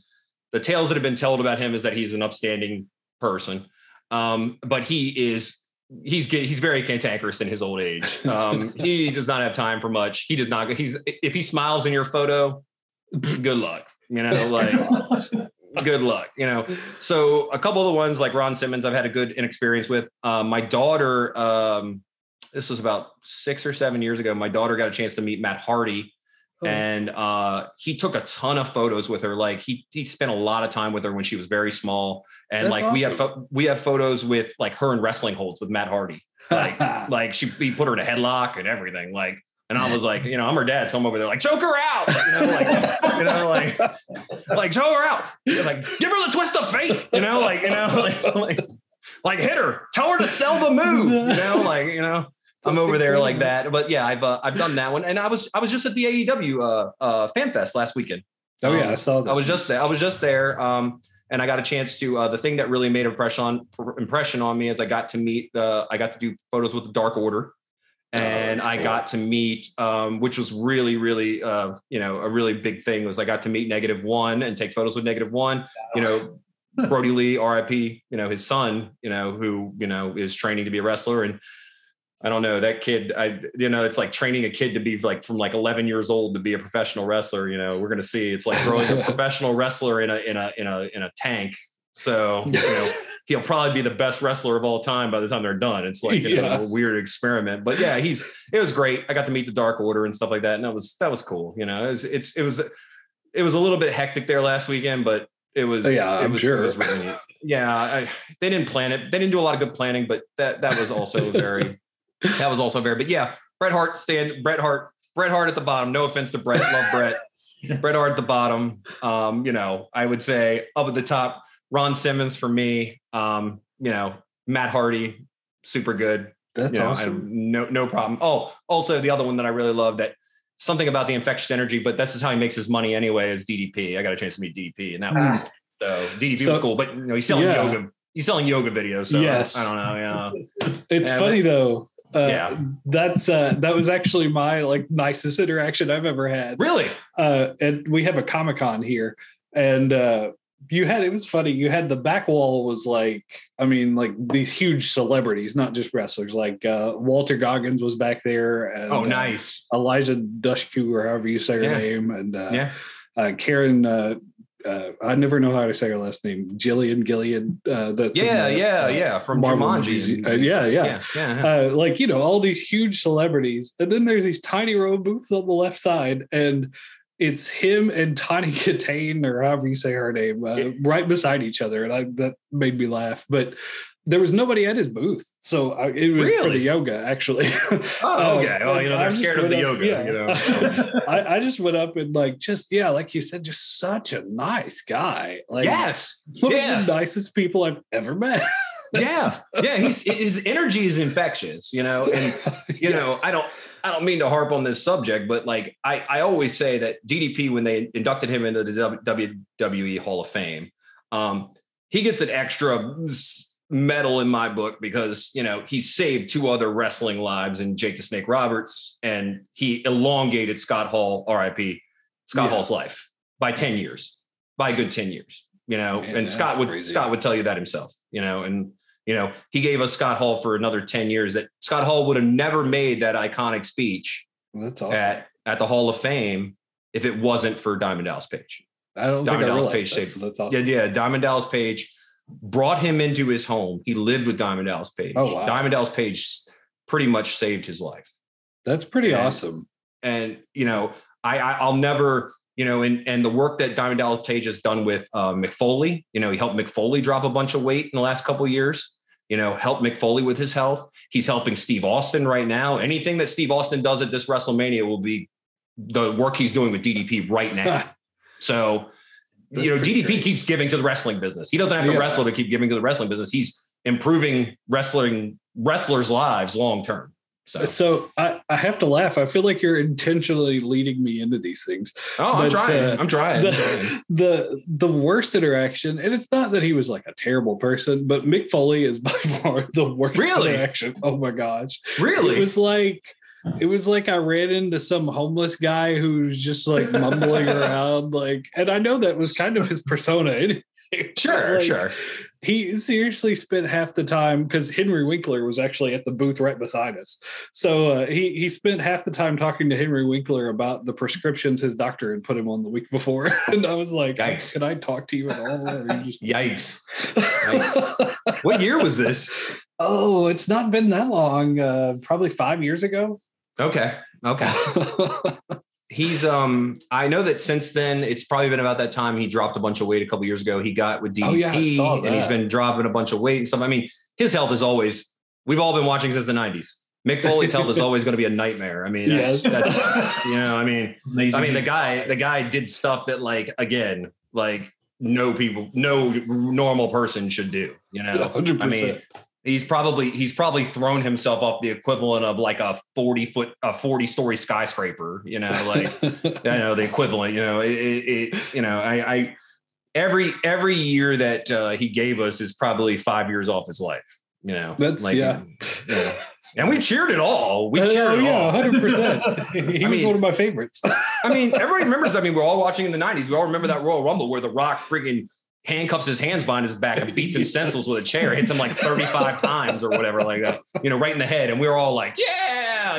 [SPEAKER 3] the tales that have been told about him is that he's an upstanding person um, but he is he's he's very cantankerous in his old age um, he does not have time for much he does not he's if he smiles in your photo good luck you know like good luck, you know. So a couple of the ones like Ron Simmons, I've had a good inexperience with. Um, my daughter, um, this was about six or seven years ago. My daughter got a chance to meet Matt Hardy, and uh, he took a ton of photos with her. Like he he spent a lot of time with her when she was very small, and That's like awesome. we have we have photos with like her in wrestling holds with Matt Hardy. Like like she he put her in a headlock and everything. Like and I was like, you know, I'm her dad, so I'm over there like, choke her out, you know, like, you know, like, like choke her out, like, give her the twist of fate, you know, like, you know, like, like, like hit her, tell her to sell the move, you know, like, you know, I'm over there like that. But yeah, I've uh, I've done that one, and I was I was just at the AEW uh, uh, Fan Fest last weekend.
[SPEAKER 1] Oh yeah, I um, saw that.
[SPEAKER 3] I was just there. I was just there. Um, and I got a chance to uh, the thing that really made impression on impression on me is I got to meet the I got to do photos with the Dark Order. Oh, and oh, I cool. got to meet, um, which was really, really, uh, you know, a really big thing was I got to meet Negative One and take photos with Negative One. You know, Brodie Lee, RIP, you know, his son, you know, who you know is training to be a wrestler, and I don't know that kid. I you know, it's like training a kid to be like from like 11 years old to be a professional wrestler. You know, we're gonna see. It's like growing a professional wrestler in a in a in a in a tank. So you know he'll probably be the best wrestler of all time by the time they're done. It's like yeah. know, a weird experiment, but yeah, he's it was great. I got to meet the Dark Order and stuff like that, and that was that was cool. You know, it was, it's it was it was a little bit hectic there last weekend, but it was
[SPEAKER 1] yeah,
[SPEAKER 3] it
[SPEAKER 1] I'm
[SPEAKER 3] was,
[SPEAKER 1] sure.
[SPEAKER 3] It was really. Yeah, I, they didn't plan it. They didn't do a lot of good planning, but that that was also very that was also very. But yeah, Bret Hart stand Bret Hart Bret Hart at the bottom. No offense to Bret, love Bret. Bret Hart at the bottom. Um, you know, I would say up at the top, Ron Simmons for me. Um, you know, Matt Hardy, super good.
[SPEAKER 1] That's
[SPEAKER 3] you know,
[SPEAKER 1] awesome.
[SPEAKER 3] no, no problem. Oh, also the other one that I really love that something about the infectious energy, but this is how he makes his money anyway is DDP. I got a chance to meet DDP and that was ah. cool. So DDP so, was cool, but you know, he's selling yeah. yoga. He's selling yoga videos. So yes. I don't know. Yeah.
[SPEAKER 1] It's yeah, funny but, though. Uh, yeah, that's uh, that was actually my like nicest interaction I've ever had.
[SPEAKER 3] Really?
[SPEAKER 1] Uh, and we have a Comic Con here, and uh, you had it was funny. You had the back wall was like, I mean, like these huge celebrities, not just wrestlers. Like uh, Walton Goggins was back there. And,
[SPEAKER 3] oh, uh, nice.
[SPEAKER 1] Uh, Eliza Dushku, or however you say her yeah. name, and uh,
[SPEAKER 3] yeah,
[SPEAKER 1] uh, Karen. Uh, Uh, I never know how to say her last name. Jillian Gillian. Uh, that's
[SPEAKER 3] yeah, the, yeah, uh, yeah, from Jumanji.
[SPEAKER 1] yeah, yeah, yeah. yeah. like you know, all these huge celebrities, and then there's these tiny row booths on the left side, and it's him and Tawny Kitaen, or however you say her name, uh, right beside each other, and I, that made me laugh. But there was nobody at his booth, so I, it was really? for the yoga actually.
[SPEAKER 3] Oh, okay. well, you know they're scared of the up, yoga. Yeah. You know,
[SPEAKER 1] I, I, just went up and like, just yeah, like you said, just such a nice guy. Like,
[SPEAKER 3] yes,
[SPEAKER 1] one
[SPEAKER 3] yeah.
[SPEAKER 1] of the nicest people I've ever met.
[SPEAKER 3] yeah, yeah. He's his energy is infectious. You know, and you yes. know, I don't. I don't mean to harp on this subject, but like I, I always say that DDP, when they inducted him into the WWE Hall of Fame, um, he gets an extra medal in my book because you know he saved two other wrestling lives in Jake the Snake Roberts and he elongated Scott Hall, RIP, Scott yeah. Hall's life by 10 years, by a good 10 years, you know, Man, and Scott would crazy. Scott would tell you that himself, you know, and you know, he gave us Scott Hall for another 10 years that Scott Hall would have never made that iconic speech
[SPEAKER 1] That's awesome.
[SPEAKER 3] at, at the Hall of Fame if it wasn't for Diamond Dallas Page.
[SPEAKER 1] I don't Diamond Dallas Page that, so that's awesome.
[SPEAKER 3] Yeah, yeah. Diamond Dallas Page brought him into his home. He lived with Diamond Dallas Page.
[SPEAKER 1] Oh, wow.
[SPEAKER 3] Diamond Dallas Page pretty much saved his life.
[SPEAKER 1] That's pretty and, awesome.
[SPEAKER 3] And you know, I, I I'll never you know, and and the work that Diamond Dallas Page has done with uh, Mick Foley, you know, he helped Mick Foley drop a bunch of weight in the last couple years. You know, helped Mick Foley with his health. He's helping Steve Austin right now. Anything that Steve Austin does at this WrestleMania will be the work he's doing with DDP right now. so, you know, DDP great. keeps giving to the wrestling business. He doesn't have to yeah. wrestle to keep giving to the wrestling business. He's improving wrestling wrestlers' lives long term. So,
[SPEAKER 1] so I, I have to laugh. I feel like you're intentionally leading me into these things.
[SPEAKER 3] Oh, but, I'm trying. Uh, I'm trying.
[SPEAKER 1] The, the, the worst interaction, and it's not that he was like a terrible person, but Mick Foley is by far the worst
[SPEAKER 3] really?
[SPEAKER 1] interaction. Oh my gosh.
[SPEAKER 3] Really?
[SPEAKER 1] It was like it was like I ran into some homeless guy who's just like mumbling around, like, and I know that was kind of his persona.
[SPEAKER 3] Sure,
[SPEAKER 1] like,
[SPEAKER 3] sure
[SPEAKER 1] he seriously spent half the time because Henry Winkler was actually at the booth right beside us. So uh, he he spent half the time talking to Henry Winkler about the prescriptions his doctor had put him on the week before, and I was like, Yikes. "Can I talk to you at all?"
[SPEAKER 3] You Just- Yikes! Yikes! what year was this?
[SPEAKER 1] Oh, it's not been that long. Uh, probably five years ago.
[SPEAKER 3] Okay. Okay. he's um I know that since then it's probably been about that time he dropped a bunch of weight a couple years ago. He got with DDP oh, yeah, and he's been dropping a bunch of weight and stuff. I mean, his health is always we've all been watching since the 90s. Mick Foley's health is always going to be a nightmare. I mean, that's, yes. that's you know, I mean, Amazing. I mean, the guy, the guy did stuff that like again, like no people, no normal person should do. You know, 100%. I mean, he's probably he's probably thrown himself off the equivalent of like a 40 foot a 40 story skyscraper you know like you know the equivalent you know it, it, you know I, I every every year that uh, he gave us is probably five years off his life you know
[SPEAKER 1] that's like, yeah
[SPEAKER 3] you know, and we cheered it all. We cheered oh, it yeah, all.
[SPEAKER 1] 100%. he I was mean, one of my favorites.
[SPEAKER 3] I mean, everybody remembers. I mean, we're all watching in the 90s. We all remember that Royal Rumble where The Rock freaking handcuffs his hands behind his back and beats him senseless with a chair, hits him like 35 times or whatever, like that, you know, right in the head. And we are all like, yeah.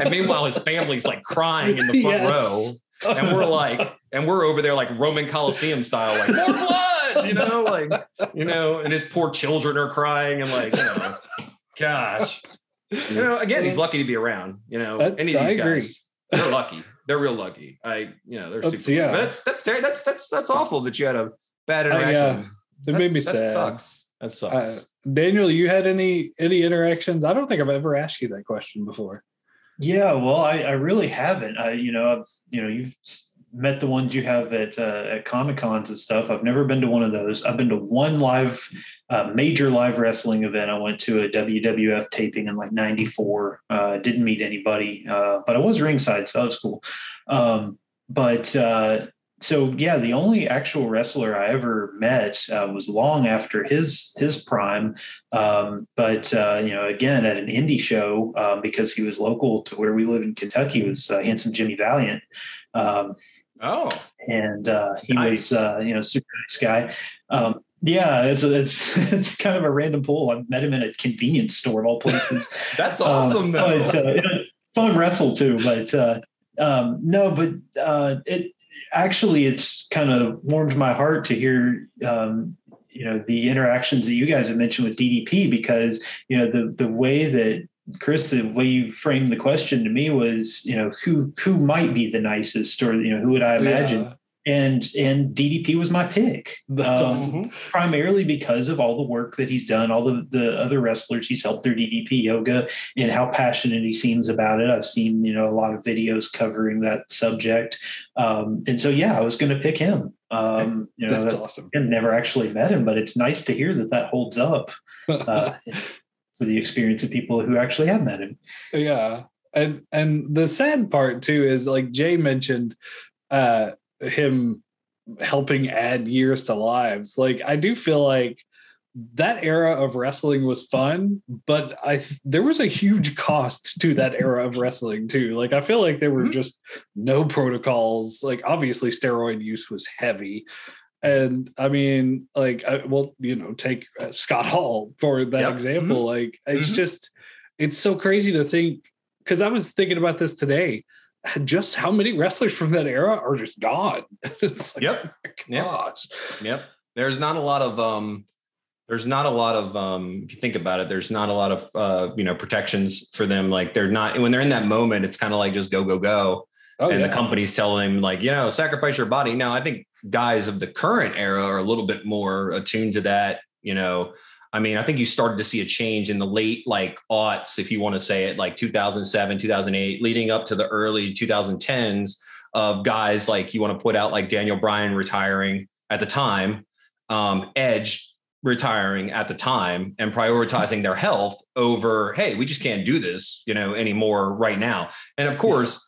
[SPEAKER 3] and meanwhile, his family's like crying in the front yes. row. And we're like, and we're over there like Roman Coliseum style, like more blood, you know, like, you know, and his poor children are crying and like, you know, gosh. You know, again, he's lucky to be around, you know, that, any of these I guys. Agree. They're lucky. They're real lucky. I, you know, they're that's, super. Yeah. That's that's that's that's that's awful that you had a bad interaction. Uh,
[SPEAKER 1] it made me
[SPEAKER 3] that
[SPEAKER 1] sad.
[SPEAKER 3] Sucks. That sucks. Uh,
[SPEAKER 1] Daniel, you had any any interactions? I don't think I've ever asked you that question before.
[SPEAKER 2] Yeah, well, I, I really haven't. I, you know, I've, you know, you've met the ones you have at uh, at comic cons and stuff. I've never been to one of those. I've been to one live, uh, major live wrestling event. I went to a WWF taping in like '94. Uh, didn't meet anybody, uh, but I was ringside, so that was cool. Um, but uh, so yeah, the only actual wrestler I ever met uh, was long after his his prime. Um, but uh, you know, again at an indie show um, because he was local to where we live in Kentucky was uh, handsome Jimmy Valiant. Um,
[SPEAKER 3] oh,
[SPEAKER 2] and uh, he nice. was uh, you know super nice guy. Um, yeah, it's it's it's kind of a random pool. I met him in a convenience store of all places.
[SPEAKER 3] That's awesome. Um, though.
[SPEAKER 2] But, uh, fun wrestle too, but. Um, no, but it actually it's kind of warmed my heart to hear um, you know the interactions that you guys have mentioned with DDP because you know the the way that Chris the way you framed the question to me was you know who who might be the nicest or you know who would I imagine? yeah and and DDP was my pick.
[SPEAKER 1] That's um, awesome.
[SPEAKER 2] Primarily because of all the work that he's done, all the the other wrestlers he's helped their DDP yoga, and how passionate he seems about it. I've seen you know a lot of videos covering that subject, um, and so yeah, I was going to pick him. Um, you know,
[SPEAKER 1] that's awesome.
[SPEAKER 2] And never actually met him, but it's nice to hear that that holds up uh, for the experience of people who actually have met him.
[SPEAKER 1] Yeah, and and the sad part too is like Jay mentioned uh him helping add years to lives. Like I do feel like that era of wrestling was fun, but I there was a huge cost to that era of wrestling too. Like I feel like there were mm-hmm. just no protocols. Like obviously steroid use was heavy. And I mean, like, I, well, you know, take uh, Scott Hall for that yep. example. Mm-hmm. Like, it's mm-hmm. just, it's so crazy to think because I was thinking about this today. Just how many wrestlers from that era are just gone?
[SPEAKER 3] it's like, yep. Oh gosh. Yep. yep. There's not a lot of um there's not a lot of um if you think about it there's not a lot of uh you know protections for them like they're not when they're in that moment it's kind of like just go go go oh, and yeah. the company's telling them like you know sacrifice your body now i think guys of the current era are a little bit more attuned to that you know I mean, I think you started to see a change in the late like aughts, if you want to say it, like 2007, 2008, leading up to the early 2010s of guys like you want to put out like Daniel Bryan retiring at the time, um, Edge retiring at the time and prioritizing their health over, hey, we just can't do this, you know, anymore right now. And of course,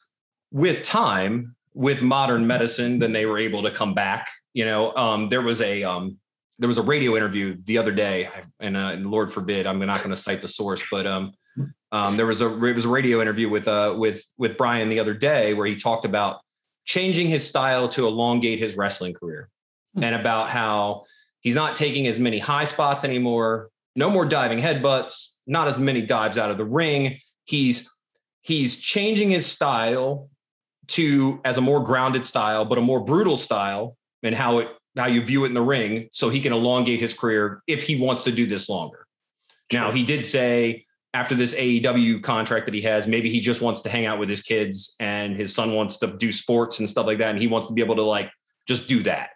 [SPEAKER 3] with time, with modern medicine, then they were able to come back. You know, um, there was a um, there was a radio interview the other day, and, uh, and Lord forbid, I'm not going to cite the source, but um, um, there was a it was a radio interview with uh with with Bryan the other day where he talked about changing his style to elongate his wrestling career, hmm. and about how he's not taking as many high spots anymore, no more diving headbutts, not as many dives out of the ring. He's he's changing his style to as a more grounded style, but a more brutal style, and how it how you view it in the ring so he can elongate his career if he wants to do this longer. Sure. Now, he did say after this AEW contract that he has, maybe he just wants to hang out with his kids and his son wants to do sports and stuff like that. And he wants to be able to like just do that.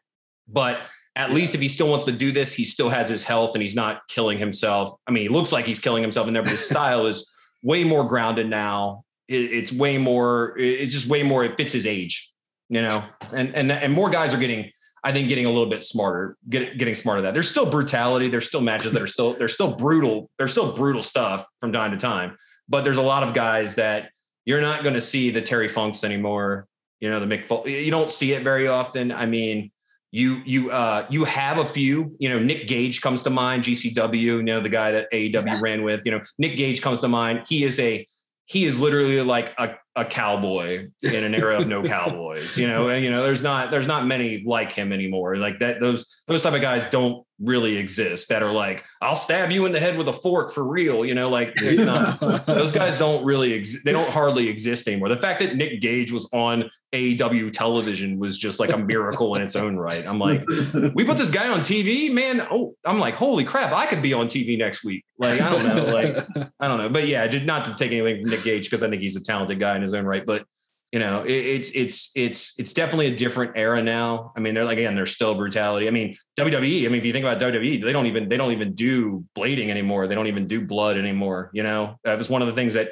[SPEAKER 3] But at least if he still wants to do this, he still has his health and he's not killing himself. I mean, he looks like he's killing himself in there, but his style is way more grounded now. It's way more, it's just way more, it fits his age, you know, and, and, and more guys are getting I think getting a little bit smarter, get, getting smarter that there's still brutality. There's still matches that are still, they're still brutal. There's still brutal stuff from time to time, but there's a lot of guys that you're not going to see the Terry Funks anymore. You know, the Mick, you don't see it very often. I mean, you, you, uh, you have a few, you know, Nick Gage comes to mind, GCW, you know, the guy that AEW yeah. ran with, you know, Nick Gage comes to mind. He is a, he is literally like a, a cowboy in an era of no cowboys you know? And you know there's not there's not many like him anymore. Like that those those type of guys don't really exist that are like i'll stab you in the head with a fork for real you know like not, those guys don't really exist they don't hardly exist anymore the fact that nick gage was on AEW television was just like a miracle in its own right. I'm like, we put this guy on TV, man. Oh, I'm like, holy crap, I could be on TV next week. Like, I don't know, like, I don't know, but yeah, I did not to take anything from Nick Gage because I think he's a talented guy in his own right. But you know, it, it's it's it's it's definitely a different era now. I mean, they're like again, there's still brutality. I mean, WWE. I mean, if you think about WWE, they don't even they don't even do blading anymore. They don't even do blood anymore. You know, that was one of the things that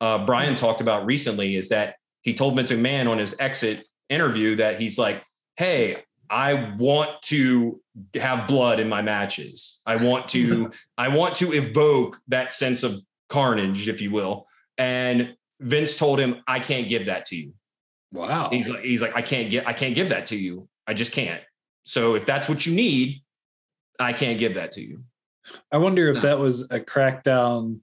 [SPEAKER 3] uh, Bryan talked about recently is that he told Vince McMahon on his exit interview that he's like, "Hey, I want to have blood in my matches. I want to I want to evoke that sense of carnage, if you will." And Vince told him, "I can't give that to you."
[SPEAKER 1] Wow.
[SPEAKER 3] He's like, he's like, "I can't get I can't give that to you. I just can't." So if that's what you need, I can't give that to you.
[SPEAKER 1] I wonder if that was a crackdown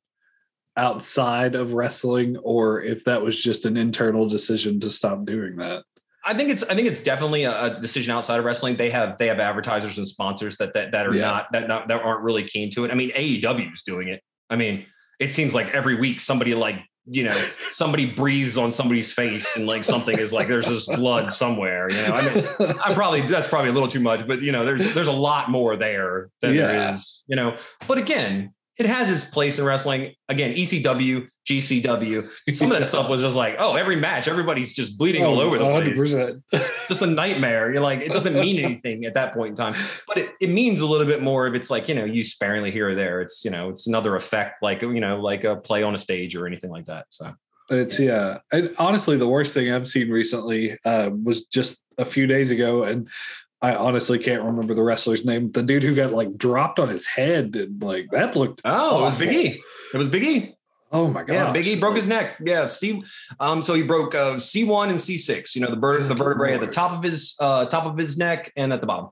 [SPEAKER 1] outside of wrestling or if that was just an internal decision to stop doing that.
[SPEAKER 3] I think it's I think it's definitely a, decision outside of wrestling. They have they have advertisers and sponsors that that, that are yeah. not that not that aren't really keen to it. I mean, AEW is doing it. I mean, it seems like every week somebody like you know somebody breathes on somebody's face and like something is like there's just blood somewhere. You know, I mean, I'm probably that's probably a little too much, but you know, there's there's a lot more there than yeah. there is. You know, but again, it has its place in wrestling. Again, ECW, GCW, some of that stuff was just like, oh, every match, everybody's just bleeding oh, all over the 100%. place. just a nightmare. You're like, it doesn't mean anything at that point in time, but it, it means a little bit more if it's like, you know, you sparingly here or there. It's, you know, it's another effect, like, you know, like a play on a stage or anything like that. So
[SPEAKER 1] it's, yeah. And honestly, the worst thing I've seen recently uh, was just a few days ago. And I honestly can't remember the wrestler's name. The dude who got like dropped on his head and like that looked.
[SPEAKER 3] Oh, awful. it was Biggie. It was Biggie.
[SPEAKER 1] Oh my god!
[SPEAKER 3] Yeah, Big E broke his neck. Yeah, C. Um, so he broke uh, C one and C six. You know, the bird, the vertebrae at the top of his uh, top of his neck and at the bottom.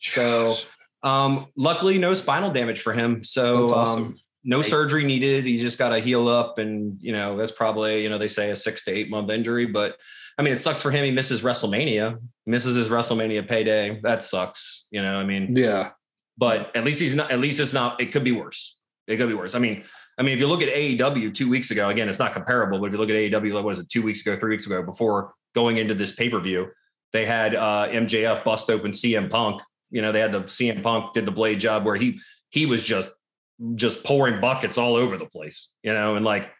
[SPEAKER 3] So, um, luckily, no spinal damage for him. So,
[SPEAKER 1] awesome.
[SPEAKER 3] um, no surgery needed. He's just got to heal up, and you know, that's probably you know they say a six to eight month injury, but. I mean, it sucks for him. He misses WrestleMania, misses his WrestleMania payday. That sucks. You know, I mean,
[SPEAKER 1] yeah.
[SPEAKER 3] But at least he's not. At least it's not. It could be worse. It could be worse. I mean, I mean, if you look at AEW two weeks ago, again, it's not comparable, but if you look at AEW, like what is it, two weeks ago, three weeks ago, before going into this pay per view, they had uh, MJF bust open CM Punk. You know, they had the CM Punk did the blade job where he he was just just pouring buckets all over the place. You know, and like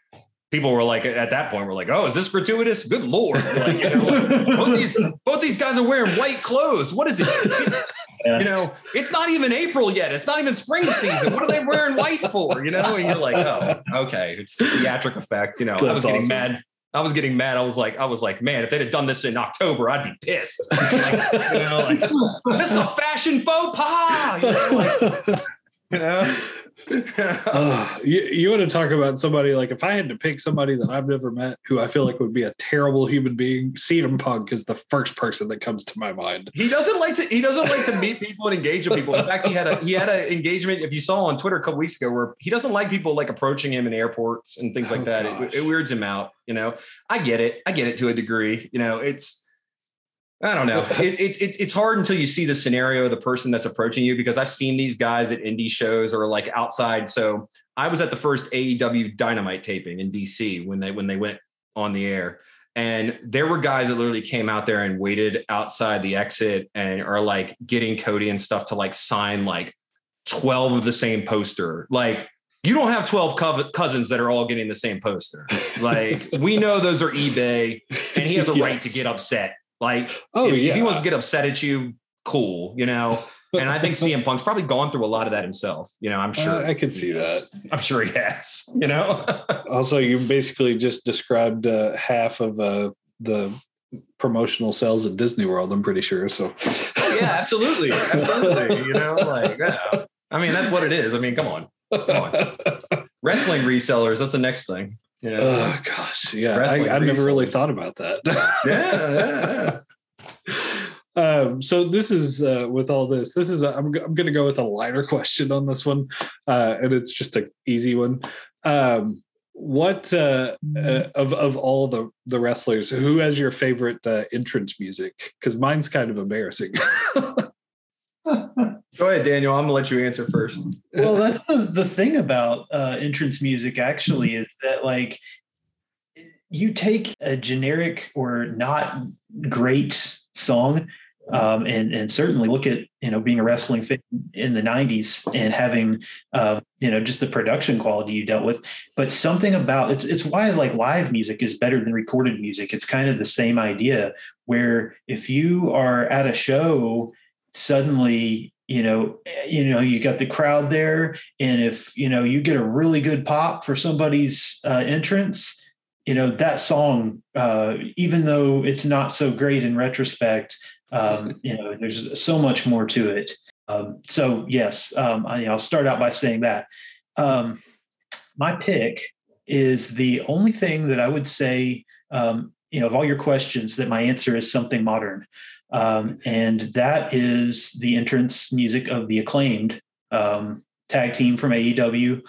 [SPEAKER 3] people were like at that point were like, "Oh, is this gratuitous? Good lord!" Like, you know, like, both these both these guys are wearing white clothes. What is it? Yeah. You know, it's not even April yet. It's not even spring season. What are they wearing white for? You know, and you're like, "Oh, okay, it's the theatric effect." You know, That's I was getting awesome. mad. I was getting mad. I was like, I was like, man, if they'd have done this in October, I'd be pissed. like, you know, like this is a fashion faux pas. You know, like, you know?
[SPEAKER 1] uh, you, you want to talk about somebody like if I had to pick somebody that I've never met who I feel like would be a terrible human being, CM Punk is the first person that comes to my mind.
[SPEAKER 3] He doesn't like to he doesn't like to meet people and engage with people. In fact, he had a he had an engagement if you saw on Twitter a couple weeks ago where he doesn't like people like approaching him in airports and things like oh, that. It, it weirds him out. You know, I get it. I get it to a degree. You know, it's I don't know. It, it's it, it's hard until you see the scenario of the person that's approaching you because I've seen these guys at indie shows or like outside. So I was at the first AEW Dynamite taping in DC when they when they went on the air, and there were guys that literally came out there and waited outside the exit and are like getting Cody and stuff to like sign like twelve of the same poster, like. You don't have 12 co- cousins that are all getting the same poster. Like, we know those are eBay, and he has a yes. right to get upset like, oh, if, yeah. if he wants to get upset at you, cool, you know. And I think CM Punk's probably gone through a lot of that himself. You know, I'm sure
[SPEAKER 1] uh, I could see that.
[SPEAKER 3] I'm sure he has. You know.
[SPEAKER 1] also, you basically just described uh, half of uh, the promotional sales at Disney World. I'm pretty sure. So.
[SPEAKER 3] yeah, absolutely, absolutely. You know, like, yeah. I mean, that's what it is. I mean, come on, come on. Wrestling resellers. That's the next thing.
[SPEAKER 1] You know? Oh gosh, yeah. I, have never really thought about that.
[SPEAKER 3] yeah,
[SPEAKER 1] yeah. Um, so this is uh, with all this. This is a, I'm I'm going to go with a lighter question on this one, uh, and it's just an easy one. Um, what uh, uh, of of all the the wrestlers, who has your favorite uh, entrance music? Because mine's kind of embarrassing.
[SPEAKER 3] Go ahead, Daniel. I'm gonna let you answer first.
[SPEAKER 2] well, that's the the thing about uh, entrance music. Actually, is that like you take a generic or not great song, um, and and certainly look at you know being a wrestling fan in the '90s and having uh, you know just the production quality you dealt with, but something about it's it's why like live music is better than recorded music. It's kind of the same idea where if you are at a show suddenly you know you know you got the crowd there and if you know you get a really good pop for somebody's uh, entrance you know that song uh, even though it's not so great in retrospect um, you know there's so much more to it. Um, so yes um, I, will start out by saying that. Um, my pick is the only thing that i would say um, you know of all your questions that my answer is something modern um, and that is the entrance music of the acclaimed um, tag team from AEW.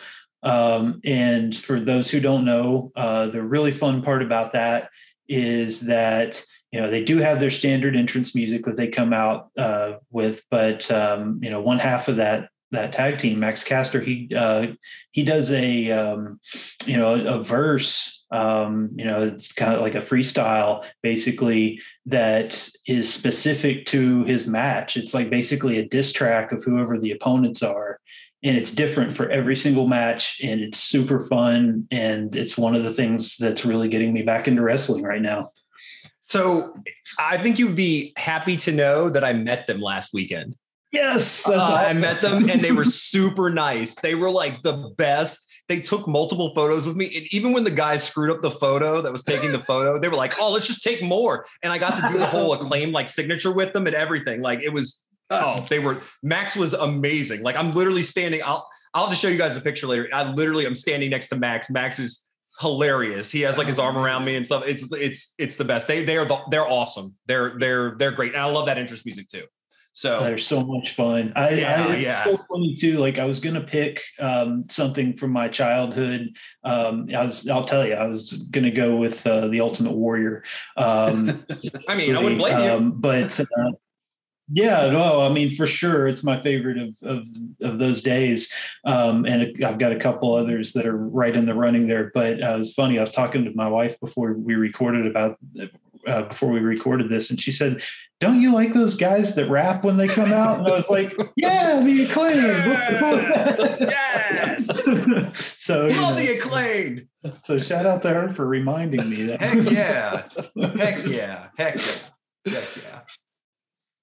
[SPEAKER 2] Um, and for those who don't know, uh, the really fun part about that is that you know they do have their standard entrance music that they come out uh, with, but um, you know one half of that that tag team, Max Caster, he uh, he does a um, you know a verse um, you know, it's kind of like a freestyle, basically, that is specific to his match. It's like basically a diss track of whoever the opponents are. And it's different for every single match, and it's super fun. And it's one of the things that's really getting me back into wrestling right now.
[SPEAKER 3] So I think you'd be happy to know that I met them last weekend.
[SPEAKER 2] Yes,
[SPEAKER 3] uh, awesome. I met them and they were super nice. They were like the best they took multiple photos with me. And even when the guy screwed up the photo that was taking the photo, they were like, oh, let's just take more. And I got to do the whole acclaim like signature with them and everything. Like it was oh, they were Max was amazing. Like I'm literally standing. I'll I'll just show you guys a picture later. I literally I'm standing next to Max. Max is hilarious. He has like his arm around me and stuff. It's it's it's the best. They they are the, they're awesome. They're they're they're great. And I love that interest music too. So
[SPEAKER 2] they're so much fun. I,
[SPEAKER 3] Yeah,
[SPEAKER 2] I,
[SPEAKER 3] yeah.
[SPEAKER 2] so funny too. Like I was gonna pick um, something from my childhood. Um, I was, I'll tell you, I was gonna go with uh, the Ultimate Warrior. Um,
[SPEAKER 3] I mean, I wouldn't blame you.
[SPEAKER 2] um, But uh, yeah, no, I mean for sure, it's my favorite of of of those days. Um, and I've got a couple others that are right in the running there. But uh, it's funny. I was talking to my wife before we recorded about uh, before we recorded this, and she said, "Don't you like those guys that rap when they come out?" And I was like, "Yeah, the acclaim."
[SPEAKER 3] Yes.
[SPEAKER 2] so you
[SPEAKER 3] Love
[SPEAKER 2] know,
[SPEAKER 3] the acclaimed.
[SPEAKER 2] so shout out to her for reminding me that.
[SPEAKER 3] Heck yeah. Heck yeah. Heck yeah. Heck yeah.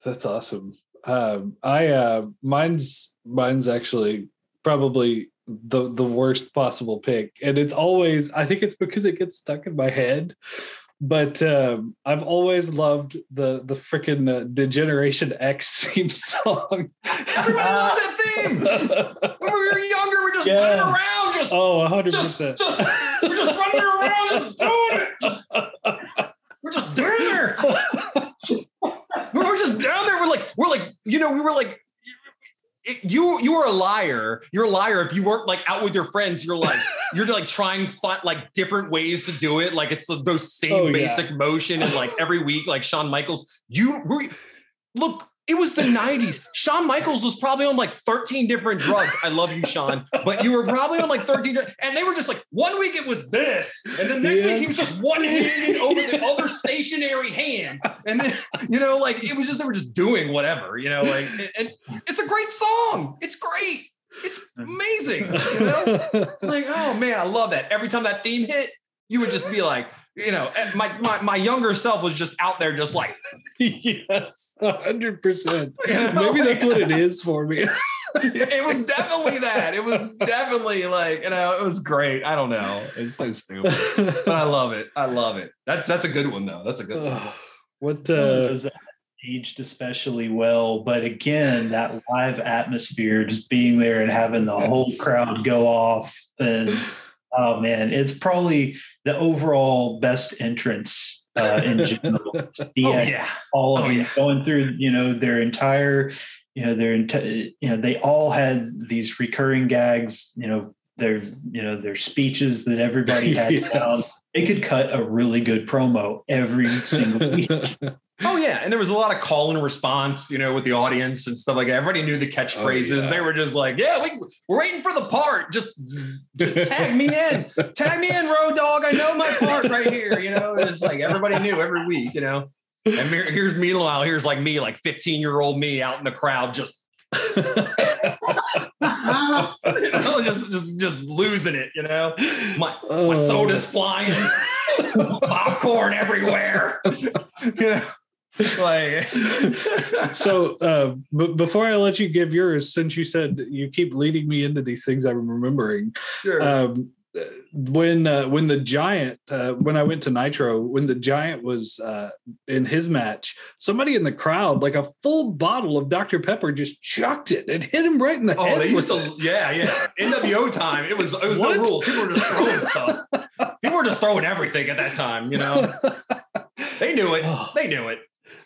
[SPEAKER 1] That's awesome. Um, I uh, mine's mine's actually probably the the worst possible pick, and it's always I think it's because it gets stuck in my head. But um, I've always loved the the freaking uh, D-Generation X theme song.
[SPEAKER 3] Everybody loves that theme. When we were younger, we're just
[SPEAKER 1] Yeah.
[SPEAKER 3] running around, just,
[SPEAKER 1] oh, 100
[SPEAKER 3] just,
[SPEAKER 1] percent.
[SPEAKER 3] just, we're just running around, just doing it. Just- we're just down there. We were just down there. We're like, we're like, you know, we were like, it, you you are a liar. You're a liar if you weren't like out with your friends. You're like you're like trying find like different ways to do it. Like it's the, those same
[SPEAKER 1] Oh, yeah.
[SPEAKER 3] basic motion and like every week, like Shawn Michaels. You look. It was the 90s. Shawn Michaels was probably on like 13 different drugs. I love you, Shawn, but you were probably on like 13, dr- and they were just like one week it was this, and the next week he was just one handed over the other stationary hand, and then you know, like it was just they were just doing whatever, you know, like and it's a great song. It's great. It's amazing. You know, like oh man, I love that. Every time that theme hit, you would just be like, you know, my my my younger self was just out there, just like
[SPEAKER 1] yes, 100 percent. Maybe that's what it is for me.
[SPEAKER 3] it was definitely that. It was definitely like you know, it was great. I don't know. It's so stupid, but I love it. I love it. That's that's a good one though. That's a good one.
[SPEAKER 1] What
[SPEAKER 2] Some of
[SPEAKER 1] uh,
[SPEAKER 2] aged especially well. But again, that live atmosphere, just being there and having the whole crowd go off. And oh man, it's probably the overall best entrance uh, in general.
[SPEAKER 3] Oh
[SPEAKER 2] uh,
[SPEAKER 3] yeah.
[SPEAKER 2] all of
[SPEAKER 3] Oh,
[SPEAKER 2] them
[SPEAKER 3] yeah.
[SPEAKER 2] going through, you know, their entire, you know, their entire, you know, they all had these recurring gags, you know, their, you know, their speeches that everybody had down.
[SPEAKER 1] yes.
[SPEAKER 2] They could cut a really good promo every single week.
[SPEAKER 3] Oh yeah, and there was a lot of call and response, you know, with the audience and stuff like that. Everybody knew the oh, catchphrases.
[SPEAKER 1] Oh, yeah.
[SPEAKER 3] They were just like, "Yeah, we, we're waiting for the part. Just, just tag me in, tag me in, Road Dog. I know my part right here." You know, it's like everybody knew every week. You know, and here's me- here's meanwhile, here's like me, like 15 year old me out in the crowd, just, you know, just, just, just losing it. You know, my my
[SPEAKER 1] Oh.
[SPEAKER 3] soda's flying, popcorn everywhere. you know, like
[SPEAKER 1] so uh, b- before I let you give yours, since you said you keep leading me into these things I'm remembering,
[SPEAKER 3] sure.
[SPEAKER 1] um, when uh, when the giant uh, when I went to Nitro, when the giant was uh, in his match, somebody in the crowd, like a full bottle of Dr Pepper, just chucked it and hit him right in the
[SPEAKER 3] Oh,
[SPEAKER 1] head.
[SPEAKER 3] they used to, yeah, yeah. NWO time, it was it was
[SPEAKER 1] What?
[SPEAKER 3] no rule. People were just throwing stuff. People were just throwing everything at that time. You know, they knew it. They knew it.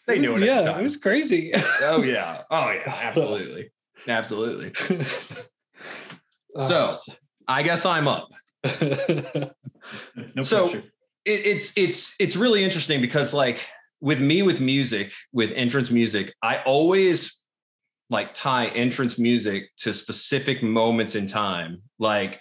[SPEAKER 3] They knew it.
[SPEAKER 1] yeah,
[SPEAKER 3] at the
[SPEAKER 1] it was crazy.
[SPEAKER 3] Oh yeah. Oh yeah. Absolutely. Absolutely. Uh, so- I guess I'm up.
[SPEAKER 2] No
[SPEAKER 3] So- It, it's it's it's really interesting because like with me with music with entrance music, I always like tie entrance music to specific moments in time. Like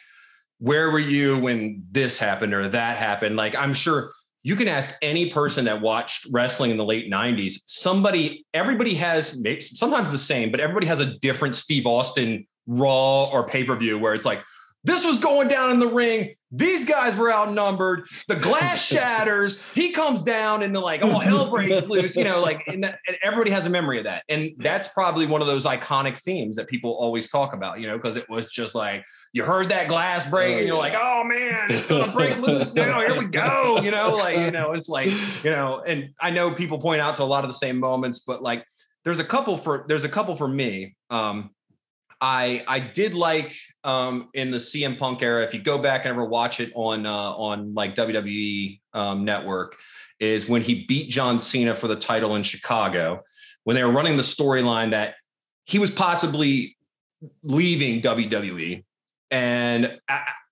[SPEAKER 3] where were you when this happened or that happened? Like I'm sure you can ask any person that watched wrestling in the late 90s. Somebody, everybody has sometimes the same, but everybody has a different Steve Austin Raw or pay-per-view where it's like, this was going down in the ring. These guys were outnumbered. The glass shatters. He comes down, and the like, oh, hell breaks loose. You know, like, and, that, and everybody has a memory of that. And that's probably one of those iconic themes that people always talk about. You know, because it was just like you heard that glass break,
[SPEAKER 1] Oh,
[SPEAKER 3] and you're
[SPEAKER 1] yeah.
[SPEAKER 3] like, oh man, it's gonna break loose now. Here we go. You know, like you know, it's like you know, and I know people point out to a lot of the same moments, but like there's a couple for there's a couple for me. Um, I I did like um, in the CM Punk era. If you go back and ever watch it on uh, on like WWE um, Network, is when he beat John Cena for the title in Chicago when they were running the storyline that he was possibly leaving WWE. And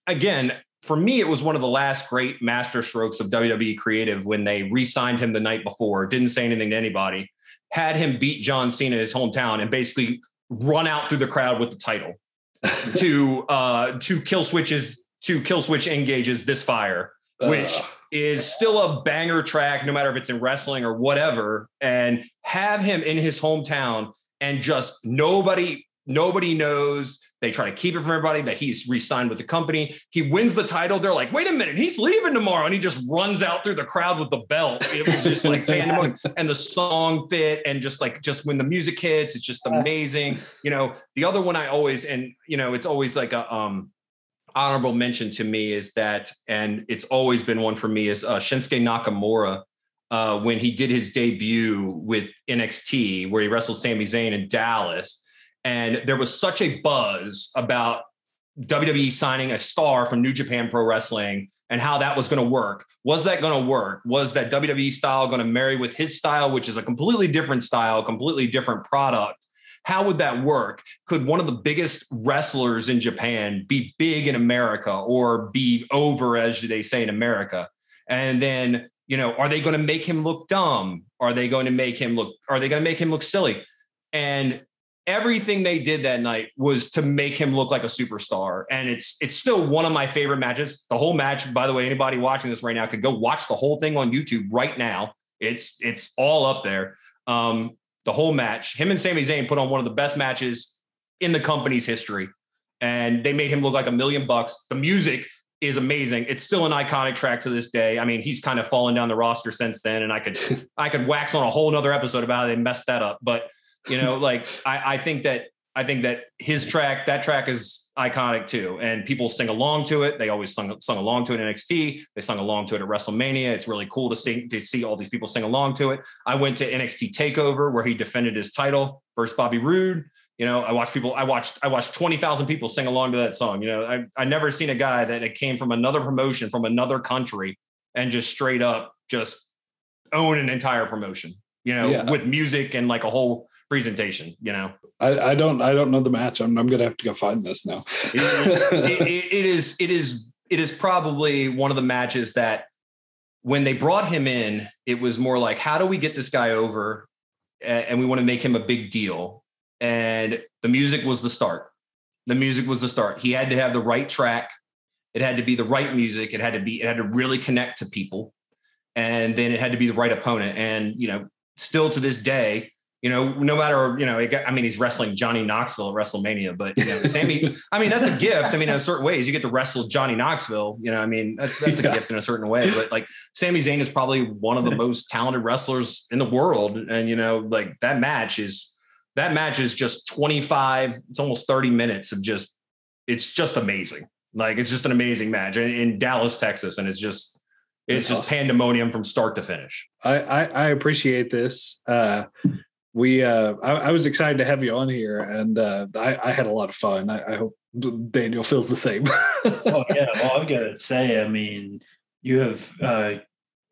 [SPEAKER 3] again, for me, it was one of the last great masterstrokes of WWE creative when they re-signed him the night before, didn't say anything to anybody, had him beat John Cena in his hometown, and basically run out through the crowd with the title to uh to kill switches to Killswitch Engage's this fire, which uh. is still a banger track, no matter if it's in wrestling or whatever, and have him in his hometown and just nobody nobody knows they try to keep it from everybody that he's re-signed with the company. He wins the title. They're like, wait a minute, he's leaving tomorrow. And he just runs out through the crowd with the belt. It was just like pandemonium. and the song fit. And just like just when the music hits, it's just amazing. You know, the other one I always, and you know, it's always like a um honorable mention to me is that, and it's always been one for me, is uh Shinsuke Nakamura. Uh, when he did his debut with NXT, where he wrestled Sami Zayn in Dallas, and there was such a buzz about WWE signing a star from New Japan Pro Wrestling and how that was going to work. Was that going to work? Was that WWE style going to marry with his style, which is a completely different style, completely different product? How would that work? Could one of the biggest wrestlers in Japan be big in America or be over, as they say in America? And then, you know, are they going to make him look dumb? Are they going to make him look, are they going to make him look silly? And everything they did that night was to make him look like a superstar and it's it's still one of my favorite matches the whole match by the way anybody watching this right now could go watch the whole thing on youtube right now it's it's all up there um the whole match him and Sami Zayn put on one of the best matches in the company's history and they made him look like a million bucks the music is amazing. It's still an iconic track to this day. I mean, he's kind of fallen down the roster since then, and I could I could wax on a whole nother episode about it and mess that up. But you know, like I, I think that I think that his track, that track is iconic too. And people sing along to it. They always sung, sung along to it in NXT. They sung along to it at WrestleMania. It's really cool to see to see all these people sing along to it. I went to NXT Takeover where he defended his title versus Bobby Roode. You know, I watched people, I watched, I watched 20,000 people sing along to that song. You know, I I never seen a guy that it came from another promotion from another country and just straight up just own an entire promotion, you know, yeah. with music and like a whole presentation you know?
[SPEAKER 1] I, I, don't i don't know the match. I'm, I'm gonna have to go find this now.
[SPEAKER 3] It, it, it is it is it is probably one of the matches that when they brought him in it was more like how do we get this guy over? And we want to make him a big deal. And the music was the start. The music was the start. He had to have the right track. It had to be the right music. It had to be it had to really connect to people. And then it had to be the right opponent. And you know still to this day you know, no matter, you know, I mean, he's wrestling Johnny Knoxville at WrestleMania, but you know, Sami, I mean, that's a gift. I mean, in certain ways, you get to wrestle Johnny Knoxville, you know, I mean, that's that's a yeah. gift in a certain way. But like Sami Zayn is probably one of the most talented wrestlers in the world. And, you know, like that match is that match is just 25, it's almost 30 minutes of just it's just amazing. Like it's just an amazing match in, in Dallas, Texas. And it's just it's That's just awesome. pandemonium from start to finish.
[SPEAKER 1] I, I, I appreciate this. Uh, we uh I, I, was excited to have you on here and uh I, I had a lot of fun. I, I hope Daniel feels the same.
[SPEAKER 2] oh yeah, well I've got to say, I mean, you have uh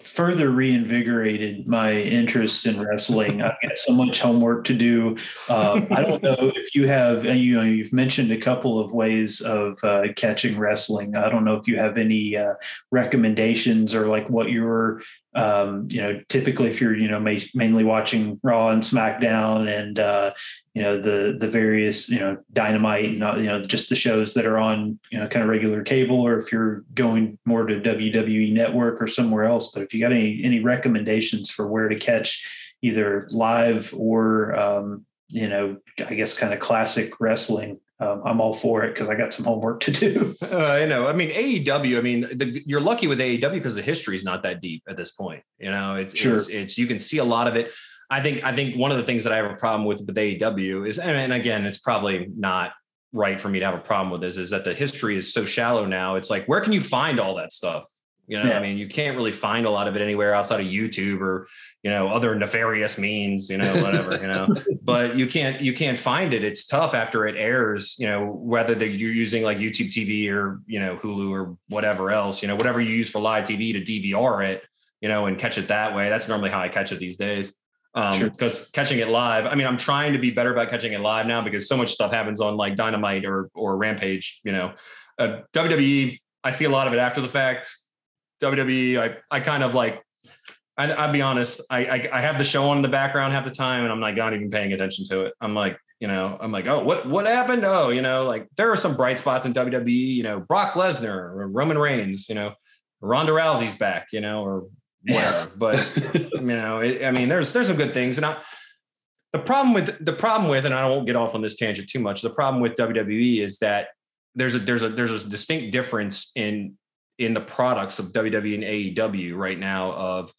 [SPEAKER 2] further reinvigorated my interest in wrestling. I've got so much homework to do. Um, I don't know if you have, you know, you've mentioned a couple of ways of uh, catching wrestling. I don't know if you have any uh, recommendations or like what your um, you know, typically if you're, you know, ma- mainly watching Raw and SmackDown and, uh, you know, the, the various, you know, dynamite and, uh, you know, just the shows that are on, you know, kind of regular cable, or if you're going more to WWE network or somewhere else, but if you got any, any recommendations for where to catch either live or, um, you know, I guess kind of classic wrestling, um, I'm all for it because I got some homework to do.
[SPEAKER 3] uh, you know, I mean, AEW. I mean, the, you're lucky with AEW because the history is not that deep at this point. You know, it's, sure. it's it's you can see a lot of it. I think I think one of the things that I have a problem with with AEW is, and again, it's probably not right for me to have a problem with this, is that the history is so shallow now. It's like, where can you find all that stuff? You know, yeah. I mean, you can't really find a lot of it anywhere outside of YouTube or you know other nefarious means. You know, whatever. you know, but you can't you can't find it. It's tough after it airs. You know, whether you're using like YouTube TV or you know Hulu or whatever else. You know, whatever you use for live TV to DVR it. You know, and catch it that way. That's normally how I catch it these days um because sure. catching it live i mean i'm trying to be better about catching it live now because so much stuff happens on like dynamite or or rampage you know uh, wwe i see a lot of it after the fact WWE, I I kind of like. I, I'll be honest. I, I, I have the show on in the background half the time, and I'm like not even paying attention to it. I'm like, you know, I'm like, oh, what what happened? Oh, you know, like there are some bright spots in WWE. You know, Brock Lesnar, Roman Reigns. You know, Ronda Rousey's back. You know, or whatever. but you know, it, I mean, there's there's some good things, and I. The problem with the problem with, and I won't get off on this tangent too much. The problem with WWE is that there's a there's a there's a distinct difference in in the products of WWE and AEW right now of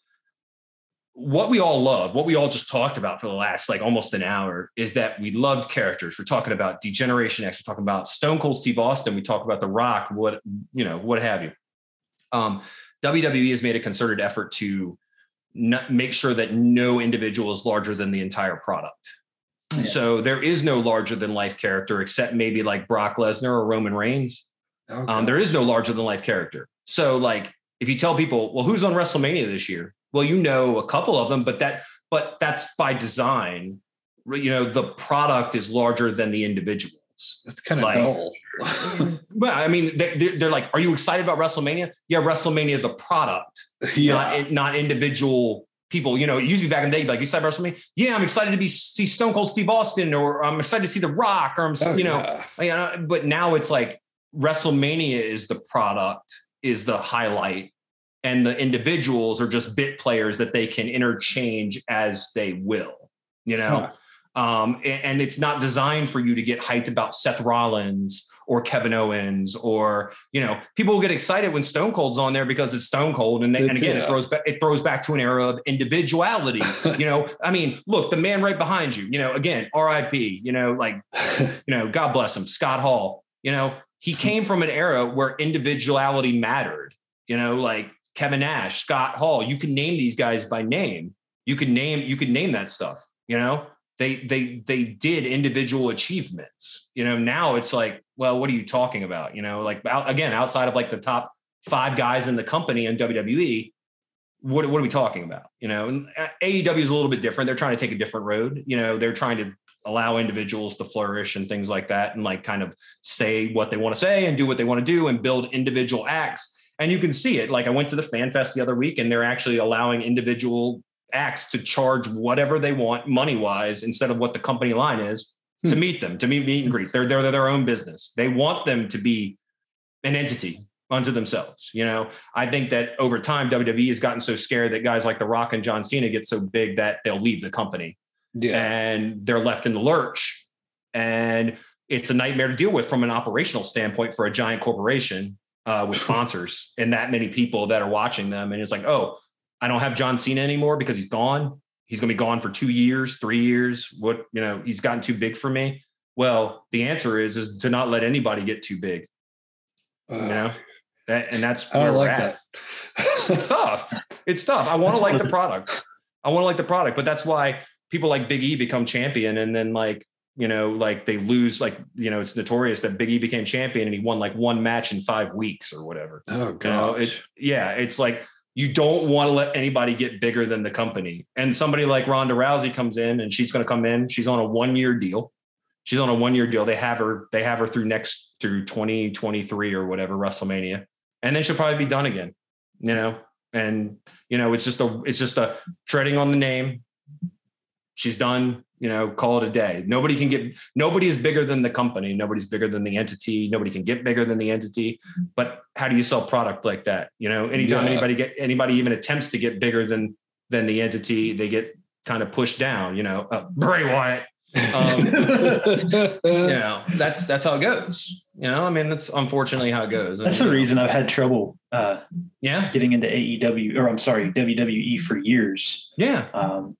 [SPEAKER 3] what we all love, what we all just talked about for the last like almost an hour is that we loved characters. We're talking about D-Generation X, we're talking about Stone Cold Steve Austin, we talk about The Rock, what you know, what have you. Um, WWE has made a concerted effort to not make sure that no individual is larger than the entire product. Yeah. So there is no larger than life character except maybe like Brock Lesnar or Roman Reigns. Okay. Um, there is no larger than life character. So like if you tell people, well, who's on WrestleMania this year? Well, you know a couple of them, but that but that's by design. You know, the product is larger than the individuals.
[SPEAKER 1] That's kind of like, dull.
[SPEAKER 3] well, I mean, they, are like, are you excited about WrestleMania? Yeah, WrestleMania, the product, yeah. not, eh, not individual people. You know, it used to be back in the day, like you said WrestleMania. Yeah, I'm excited to be see Stone Cold Steve Austin, or I'm excited to see The Rock, or I'm, oh, you know, yeah. you know. But now it's like WrestleMania is the product, is the highlight, and the individuals are just bit players that they can interchange as they will, you know. Huh. Um, and, and, it's not designed for you to get hyped about Seth Rollins or Kevin Owens or you know people will get excited when Stone Cold's on there because it's Stone Cold and, they, and again yeah. it throws back it throws back to an era of individuality. you know, I mean, look, the man right behind you. You know, again, R.I.P. You know, like you know, God bless him, Scott Hall. You know, he came from an era where individuality mattered. You know, like Kevin Nash, Scott Hall. You can name these guys by name. You can name you could name that stuff. You know, they they they did individual achievements. You know, now it's like, well, what are you talking about? You know, like again, outside of like the top five guys in the company in WWE, what, what are we talking about? You know, AEW uh, is a little bit different. They're trying to take a different road. You know, they're trying to allow individuals to flourish and things like that and like kind of say what they want to say and do what they want to do and build individual acts. And you can see it like i went to the fan fest the other week and they're actually allowing individual acts to charge whatever they want money wise instead of what the company line is hmm. to meet them to meet meet and greet. They're, they're they're their own business. They want them to be an entity unto themselves you know? I think that over time wwe has gotten so scared that guys like the rock and john cena get so big that they'll leave the company yeah. and they're left in the lurch. And it's a nightmare to deal with from an operational standpoint for a giant corporation uh, with sponsors and that many people that are watching them. And it's like, oh, I don't have John Cena anymore because he's gone. He's going to be gone for two years, three years. What, you know, he's gotten too big for me. Well, the answer is, is to not let anybody get too big. Uh, you know, that, and that's
[SPEAKER 1] where I like that.
[SPEAKER 3] it's tough. It's tough. I want to like the product. I want to like the product, but that's why people like Big E become champion and then like you know like they lose like you know it's notorious that Big E became champion and he won like one match in five weeks or whatever.
[SPEAKER 1] Oh god.
[SPEAKER 3] You know, it, yeah, it's like you don't want to let anybody get bigger than the company. And somebody like Ronda Rousey comes in and she's going to come in. She's on a one year deal. She's on a one year deal. They have her. They have her through next through 2023 or whatever WrestleMania, and then she'll probably be done again. You know, and you know it's just a it's just a treading on the name she's done you know call it a day. Nobody can get nobody is bigger than the company. Nobody's bigger than the entity. Nobody can get bigger than the entity. But how do you sell product like that? You know anytime yeah. anybody get anybody even attempts to get bigger than than the entity they get kind of pushed down you know uh, bray wyatt. Um, you know that's that's how it goes. You know i mean that's unfortunately how it goes.
[SPEAKER 2] That's the reason i've had trouble uh
[SPEAKER 3] yeah.
[SPEAKER 2] getting into aew or i'm sorry wwe for years.
[SPEAKER 3] Yeah.
[SPEAKER 2] Um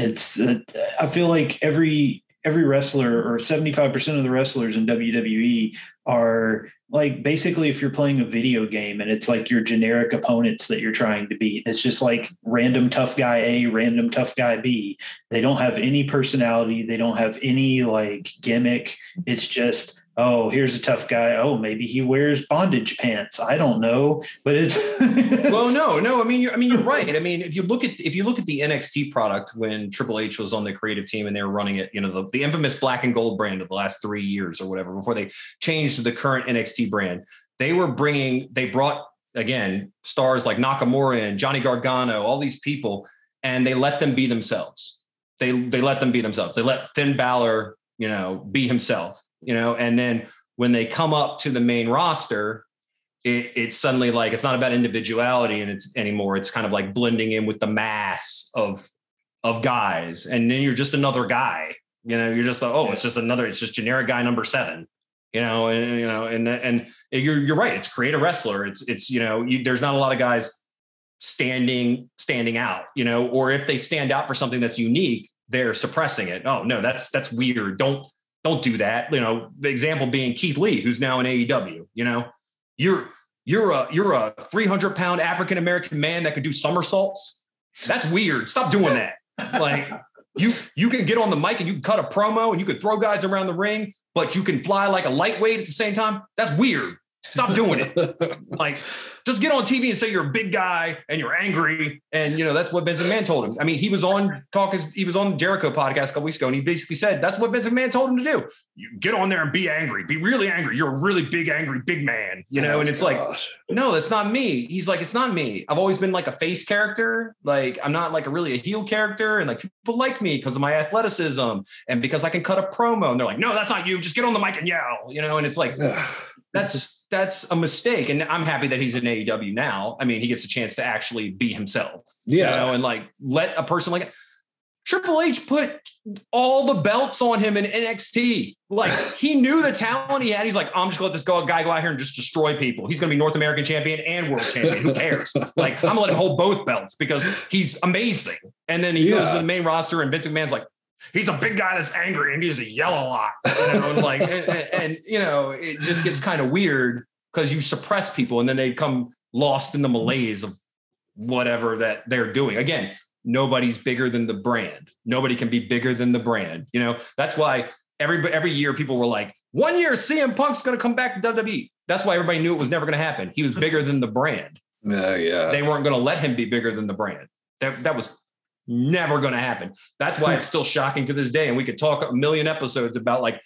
[SPEAKER 2] it's uh, i feel like every every wrestler or 75% of the wrestlers in WWE are like basically if you're playing a video game and it's like your generic opponents that you're trying to beat. It's just like random tough guy A, random tough guy B. They don't have any personality, they don't have any like gimmick. It's just oh, here's a tough guy. Oh, maybe he wears bondage pants. I don't know, but it's
[SPEAKER 3] well, no, no. I mean, you're, I mean, you're right. I mean, if you look at if you look at the NXT product when Triple H was on the creative team and they were running it, you know, the, the infamous black and gold brand of the last three years or whatever before they changed to the current NXT brand, they were bringing, they brought again stars like Nakamura and Johnny Gargano, all these people, and they let them be themselves. They they let them be themselves. They let Finn Balor, you know, be himself you know, and then when they come up to the main roster, it, it's suddenly like it's not about individuality and it's anymore. It's kind of like blending in with the mass of of guys, and then you're just another guy. You know, you're just like, oh, it's just another, it's just generic guy number seven. You know, and you know, and and you're you're right. It's create a wrestler. It's it's you know, you, there's not a lot of guys standing standing out. You know, or if they stand out for something that's unique, they're suppressing it. Oh no, that's that's weird. Don't don't do that. You know, the example being Keith Lee, who's now in AEW. You know, you're you're a you're a 300 pound African American man that can do somersaults. That's weird. Stop doing that. Like you you can get on the mic and you can cut a promo and you can throw guys around the ring, but you can fly like a lightweight at the same time. That's weird. Stop doing it. like, just get on TV and say you're a big guy and you're angry. And you know, that's what Vince McMahon told him. I mean, he was on talk he was on Jericho podcast a couple weeks ago, and he basically said that's what Vince McMahon told him to do. You get on there and be angry, be really angry. You're a really big, angry, big man, you know, oh, and it's gosh. like, no, that's not me. He's like, it's not me. I've always been like a face character. Like, I'm not like a really a heel character, and like people like me because of my athleticism and because I can cut a promo. And they're like, no, that's not you. Just get on the mic and yell, you know, and it's like that's that's a mistake. And I'm happy that he's in AEW now. I mean, he gets a chance to actually be himself.
[SPEAKER 1] Yeah.
[SPEAKER 3] You know, and like let a person like Triple H put all the belts on him in NXT. Like he knew the talent he had. He's like, I'm just gonna let this guy go out here and just destroy people. He's gonna be North American champion and world champion. Who cares? like, I'm gonna let him hold both belts because he's amazing. And then he yeah. goes to the main roster, and Vince McMahon's like, he's a big guy that's angry and he needs to yell a lot. You know, and like, and, and, you know, it just gets kind of weird because you suppress people and then they come lost in the malaise of whatever that they're doing. Again, nobody's bigger than the brand. Nobody can be bigger than the brand. You know, that's why every every year people were like, one year CM Punk's going to come back to WWE. That's why everybody knew it was never going to happen. He was bigger than the brand.
[SPEAKER 1] Yeah, yeah.
[SPEAKER 3] They weren't going to let him be bigger than the brand. That that was never going to happen. That's why it's still shocking to this day. And we could talk a million episodes about like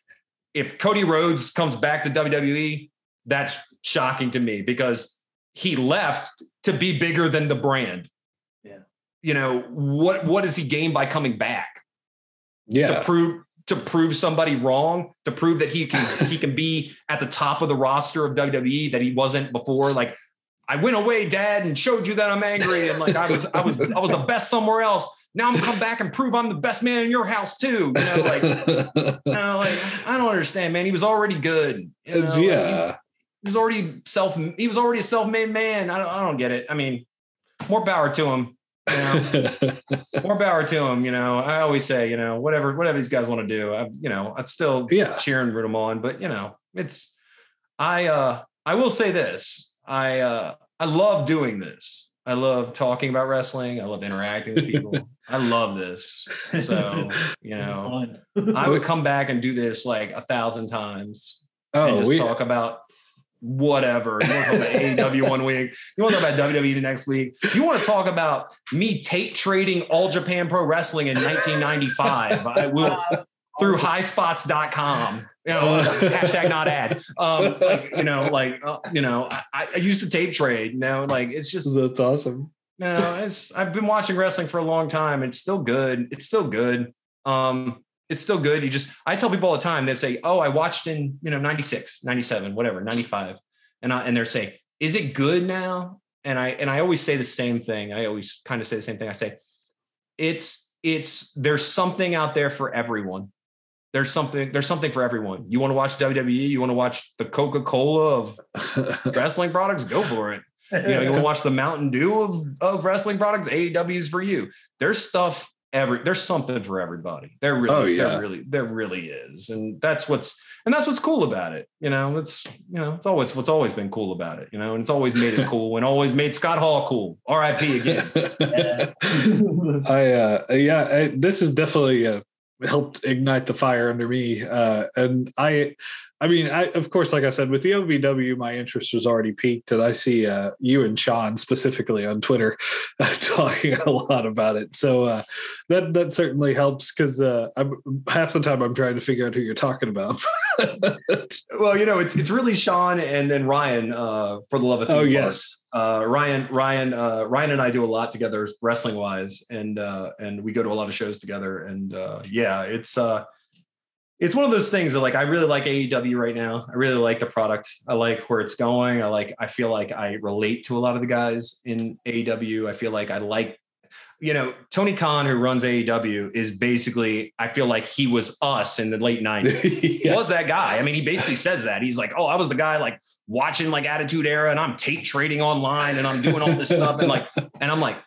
[SPEAKER 3] if Cody Rhodes comes back to WWE, that's shocking to me because he left to be bigger than the brand.
[SPEAKER 2] Yeah.
[SPEAKER 3] You know, what what does he gain by coming back?
[SPEAKER 1] Yeah.
[SPEAKER 3] To prove to prove somebody wrong, to prove that he can he can be at the top of the roster of WWE that he wasn't before. Like I went away, Dad, and showed you that I'm angry, and like I was, I was, I was the best somewhere else. Now I'm gonna come back and prove I'm the best man in your house too. You know, like, you know, like I don't understand, man. He was already good. You know?
[SPEAKER 1] yeah,
[SPEAKER 3] like, he, he, was already self. He was already a self-made man. I don't, I don't get it. I mean, more power to him. You know, more power to him. You know, I always say, you know, whatever, whatever these guys want to do, I, you know, I'd still
[SPEAKER 1] yeah.
[SPEAKER 3] cheer and root them on. But you know, it's, I, uh, I will say this. I uh, I love doing this. I love talking about wrestling. I love interacting with people. I love this. So, you know, I would come back and do this like a thousand times. Oh, and just we, talk about whatever. You want to talk about AEW one week. You want to talk about WWE the next week. You want to talk about me tape trading All Japan Pro Wrestling in 1995. I will through highspots.com you know, hashtag not ad. Um, like, you know, like, uh, you know, I, I, used to tape trade, you know, like it's just,
[SPEAKER 1] that's awesome.
[SPEAKER 3] You know, it's, I've been watching wrestling for a long time. It's still good. It's still good. Um, it's still good. You just, I tell people all the time, they say, Oh, I watched in, you know, 96, 97, whatever, 95. And I, and they're saying, is it good now? And I, and I always say the same thing. I always kind of say the same thing. I say, it's, it's, there's something out there for everyone there's something there's something for everyone. You want to watch WWE, you want to watch the Coca-Cola of wrestling products, go for it. You know, you want to watch the Mountain Dew of, of wrestling products, AEW is for you. There's stuff every there's something for everybody. There really,
[SPEAKER 1] Oh, yeah.
[SPEAKER 3] there really, there really is, and that's what's and that's what's cool about it. You know, it's you know, it's always what's always been cool about it. You know, and it's always made it cool and always made Scott Hall cool. R.I.P. again.
[SPEAKER 1] I uh yeah, I, this is definitely uh, helped ignite the fire under me. Uh and I I mean, I of course, like I said, with the OVW, my interest was already peaked, and I see uh, you and Sean specifically on Twitter uh, talking a lot about it. So uh, that that certainly helps because uh, I'm half the time I'm trying to figure out who you're talking about.
[SPEAKER 3] well, you know, it's it's really Sean and then Ryan uh, for the love of theme
[SPEAKER 1] oh yes,
[SPEAKER 3] uh, Ryan, Ryan, uh, Ryan and I do a lot together wrestling wise, and uh, and we go to a lot of shows together. And uh, yeah, it's uh, it's one of those things that like I really like AEW right now. I really like the product. I like where it's going. I like. I feel like I relate to a lot of the guys in AEW. I feel like I like. You know, Tony Khan, who runs AEW, is basically. I feel like he was us in the late '90s. He
[SPEAKER 1] Yeah.
[SPEAKER 3] was that guy. I mean, he basically says that. He's like, oh, I was the guy like watching like Attitude Era and I'm tape trading online and I'm doing all this stuff. And like, and I'm like,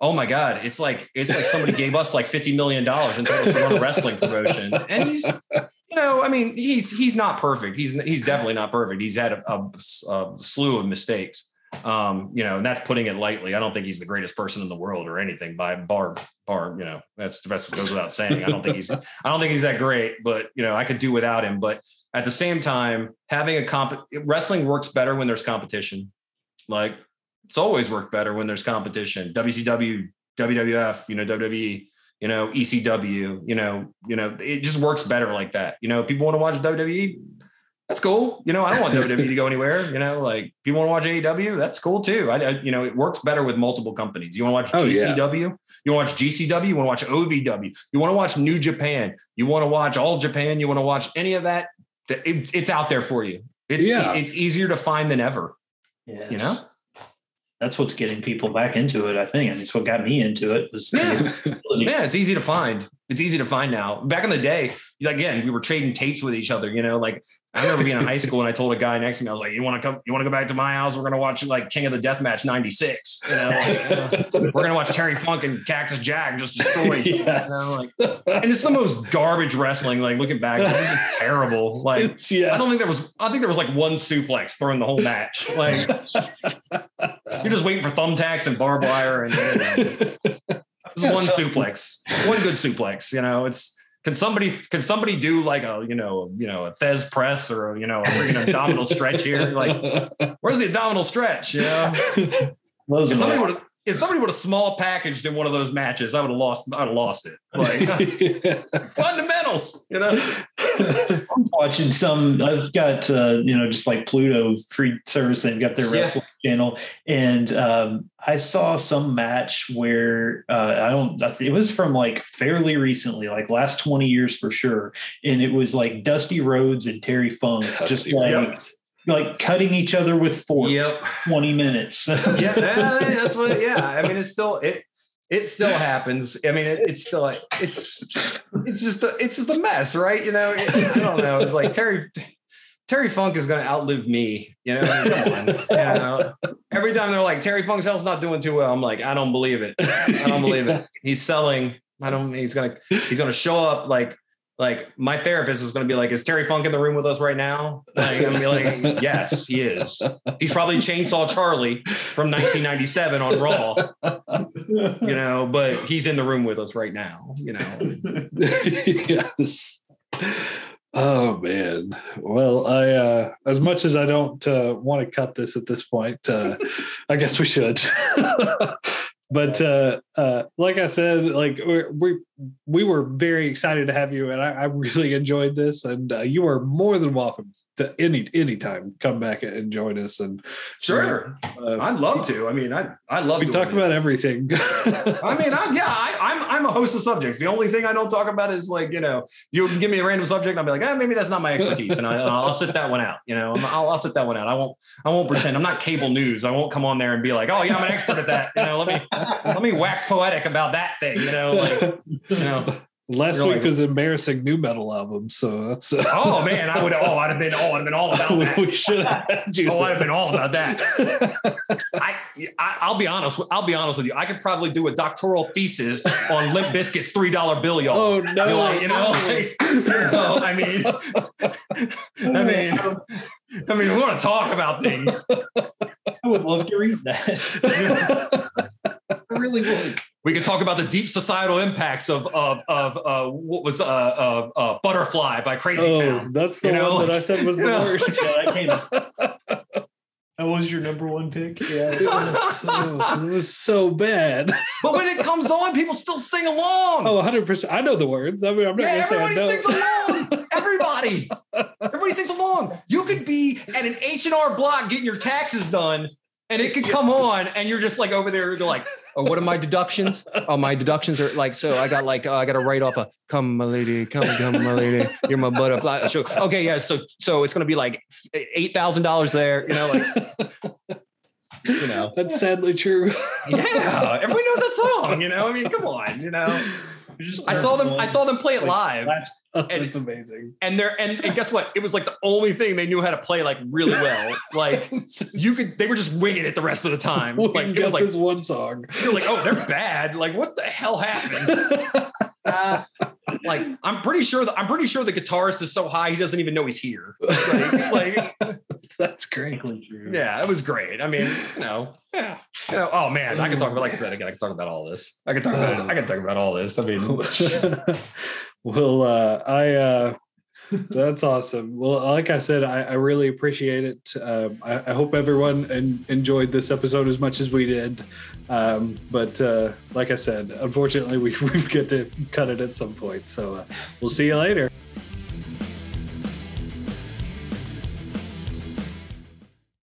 [SPEAKER 3] oh my God, it's like, it's like somebody gave us like $50 million and told us to run a wrestling promotion. And he's, you know, I mean, he's, he's not perfect. He's, he's definitely not perfect. He's had a, a, a slew of mistakes. Um, you know, and that's putting it lightly. I don't think he's the greatest person in the world or anything by bar, bar, you know, that's, that's what goes without saying. I don't think he's, I don't think he's that great, but you know, I could do without him. But at the same time, having a comp wrestling works better when there's competition. Like it's always worked better when there's competition. WCW, WWF, you know, WWE, you know, ECW, you know, you know, it just works better like that. You know, people want to watch WWE, that's cool. You know, I don't want WWE to go anywhere. You know, like people want to watch AEW, that's cool too. I, I you know, it works better with multiple companies. You want to watch
[SPEAKER 1] Oh, yeah.
[SPEAKER 3] GCW, you want to watch GCW, you want to watch OVW, you want to watch New Japan, you want to watch All Japan, you want to watch any of that. it- it's out there for you. It's
[SPEAKER 1] Yeah.
[SPEAKER 3] it's easier to find than ever.
[SPEAKER 2] Yes.
[SPEAKER 3] You know?
[SPEAKER 2] that's what's getting people back into it. I think, and it's what got me into it. Was
[SPEAKER 3] Yeah. Yeah, it's easy to find. It's easy to find now. Back in the day, again, we were trading tapes with each other. You know, like I remember being in high school and I told a guy next to me, I was like, "You want to come? You want to go back to my house? We're gonna watch like King of the Death Match '96. You know, like, uh, we're gonna watch Terry Funk and Cactus Jack just destroy each other. You know, like, and it's the most garbage wrestling. Like looking back, it's just terrible. Like
[SPEAKER 1] It's- yes.
[SPEAKER 3] I don't think there was. I think there was like one suplex thrown the whole match. Like you're just waiting for thumbtacks and barbed wire and. You know, one suplex, one good suplex. You know, it's can somebody can somebody do like a you know you know a Thesz press or you know a freaking abdominal stretch here? Like, where's the abdominal stretch? You know,
[SPEAKER 2] Those
[SPEAKER 3] if
[SPEAKER 2] are
[SPEAKER 3] somebody would if somebody would have small packaged in one of those matches, I would have lost. I'd have lost it. Like fundamentals, you know.
[SPEAKER 2] I'm watching some. I've got uh, you know just like Pluto free service. They've got their
[SPEAKER 3] Yeah.
[SPEAKER 2] wrestling channel, and um, I saw some match where uh, I don't. It was from like fairly recently, like last twenty years for sure, and it was like Dusty Rhodes and Terry Funk just like
[SPEAKER 1] Rhodes.
[SPEAKER 2] Like cutting each other with forks.
[SPEAKER 3] Yep.
[SPEAKER 2] twenty minutes.
[SPEAKER 3] yeah, that's what. Yeah, I mean, it's still it. It still happens. I mean, it, it's still like it's it's just a, it's just a mess, right? You know, It- I don't know. It's like Terry Terry Funk is going to outlive me. You know, on. You know, every time they're like Terry Funk's health's not doing too well, I'm like, I don't believe it. I don't believe it. He's selling. I don't. He's gonna. He's gonna show up like. Like my therapist is going to be like, "Is Terry Funk in the room with us right now?" Like, I'm gonna be like, "Yes, he is. He's probably Chainsaw Charlie from 1997 on Raw, you know, but he's in the room with us right now, you know."
[SPEAKER 1] yes. Oh man. Well, I uh as much as I don't uh want to cut this at this point, uh I guess we should. but uh uh like I said, like we we we were very excited to have you and I, I really enjoyed this and uh, you are more than welcome any anytime come back and join us and
[SPEAKER 3] Sure,
[SPEAKER 1] uh,
[SPEAKER 3] I'd love to. I mean, I I love
[SPEAKER 1] we talk about everything.
[SPEAKER 3] I mean, I'm yeah, I, I'm I'm a host of subjects. The only thing I don't talk about is like you know, you can give me a random subject, and I'll be like, eh, maybe that's not my expertise, and, I, and I'll sit that one out. You know, I'll, I'll sit that one out. I won't I won't pretend I'm not cable news. I won't come on there and be like, oh yeah, I'm an expert at that. You know, let me let me wax poetic about that thing. You know, like you know.
[SPEAKER 1] Last
[SPEAKER 3] You're
[SPEAKER 1] week
[SPEAKER 3] like-
[SPEAKER 1] was embarrassing new metal album, so that's uh,
[SPEAKER 3] Oh man, I would. Oh, I'd have been. Oh, I'd have been all about that.
[SPEAKER 1] we should have.
[SPEAKER 3] Oh, I'd have been all about that. I I, will be honest. I'll be honest with you. I could probably do a doctoral thesis on Limp Bizkit's three dollar bill, y'all.
[SPEAKER 1] Oh no!
[SPEAKER 3] You know, like, you know, I mean, I mean, I mean, we want to talk about things.
[SPEAKER 2] I would love to read that. I really would.
[SPEAKER 3] We could talk about the deep societal impacts of of of uh, what was uh, uh, uh, Butterfly by Crazy
[SPEAKER 1] oh,
[SPEAKER 3] Town.
[SPEAKER 1] That's the
[SPEAKER 3] You know,
[SPEAKER 1] one that I said was the
[SPEAKER 3] know.
[SPEAKER 1] worst.
[SPEAKER 2] Yeah, that came. That was your number one pick. Yeah.
[SPEAKER 1] It was, so, it was so bad.
[SPEAKER 3] But when it comes on, people still sing along.
[SPEAKER 1] Oh, 100%. I know the words. I mean, I'm not
[SPEAKER 3] yeah,
[SPEAKER 1] going to say I
[SPEAKER 3] everybody sings along. Everybody, everybody sings along. You could be at an H and R Block getting your taxes done, and it could come on, and you're just like over there, you're like, "Oh, what are my deductions? Oh, my deductions are like so. I got like, uh, I got to write off a come, my lady, come, come, my lady. You're my butterfly. So, okay, yeah. So, so it's gonna be like eight thousand dollars there. You know, like, you know,
[SPEAKER 1] That's sadly true.
[SPEAKER 3] yeah. Everybody knows that song. You know, I mean, come on. You know, I saw them. I saw them play it live.
[SPEAKER 1] That's amazing.
[SPEAKER 3] and they're and, and guess what? It was like the only thing they knew how to play like really well. Like you could, they were just winging it the rest of the time.
[SPEAKER 1] We
[SPEAKER 3] Like it was like
[SPEAKER 1] this one song.
[SPEAKER 3] you're like, oh, they're bad. Like what the hell happened? Uh, like I'm pretty sure that I'm pretty sure the guitarist is so high he doesn't even know he's here. Like, like
[SPEAKER 1] That's great.
[SPEAKER 3] yeah, it was great. I mean, you know, yeah, you know, oh man, I could talk about like I said again. I could talk about all this. I could talk about I could talk about all this. I mean,
[SPEAKER 1] well, uh, I uh, that's awesome. Well, like I said, I, I really appreciate it. Um, I, I hope everyone en- enjoyed this episode as much as we did. Um, but uh, like I said, unfortunately, we we get to cut it at some point. So uh, we'll see you later.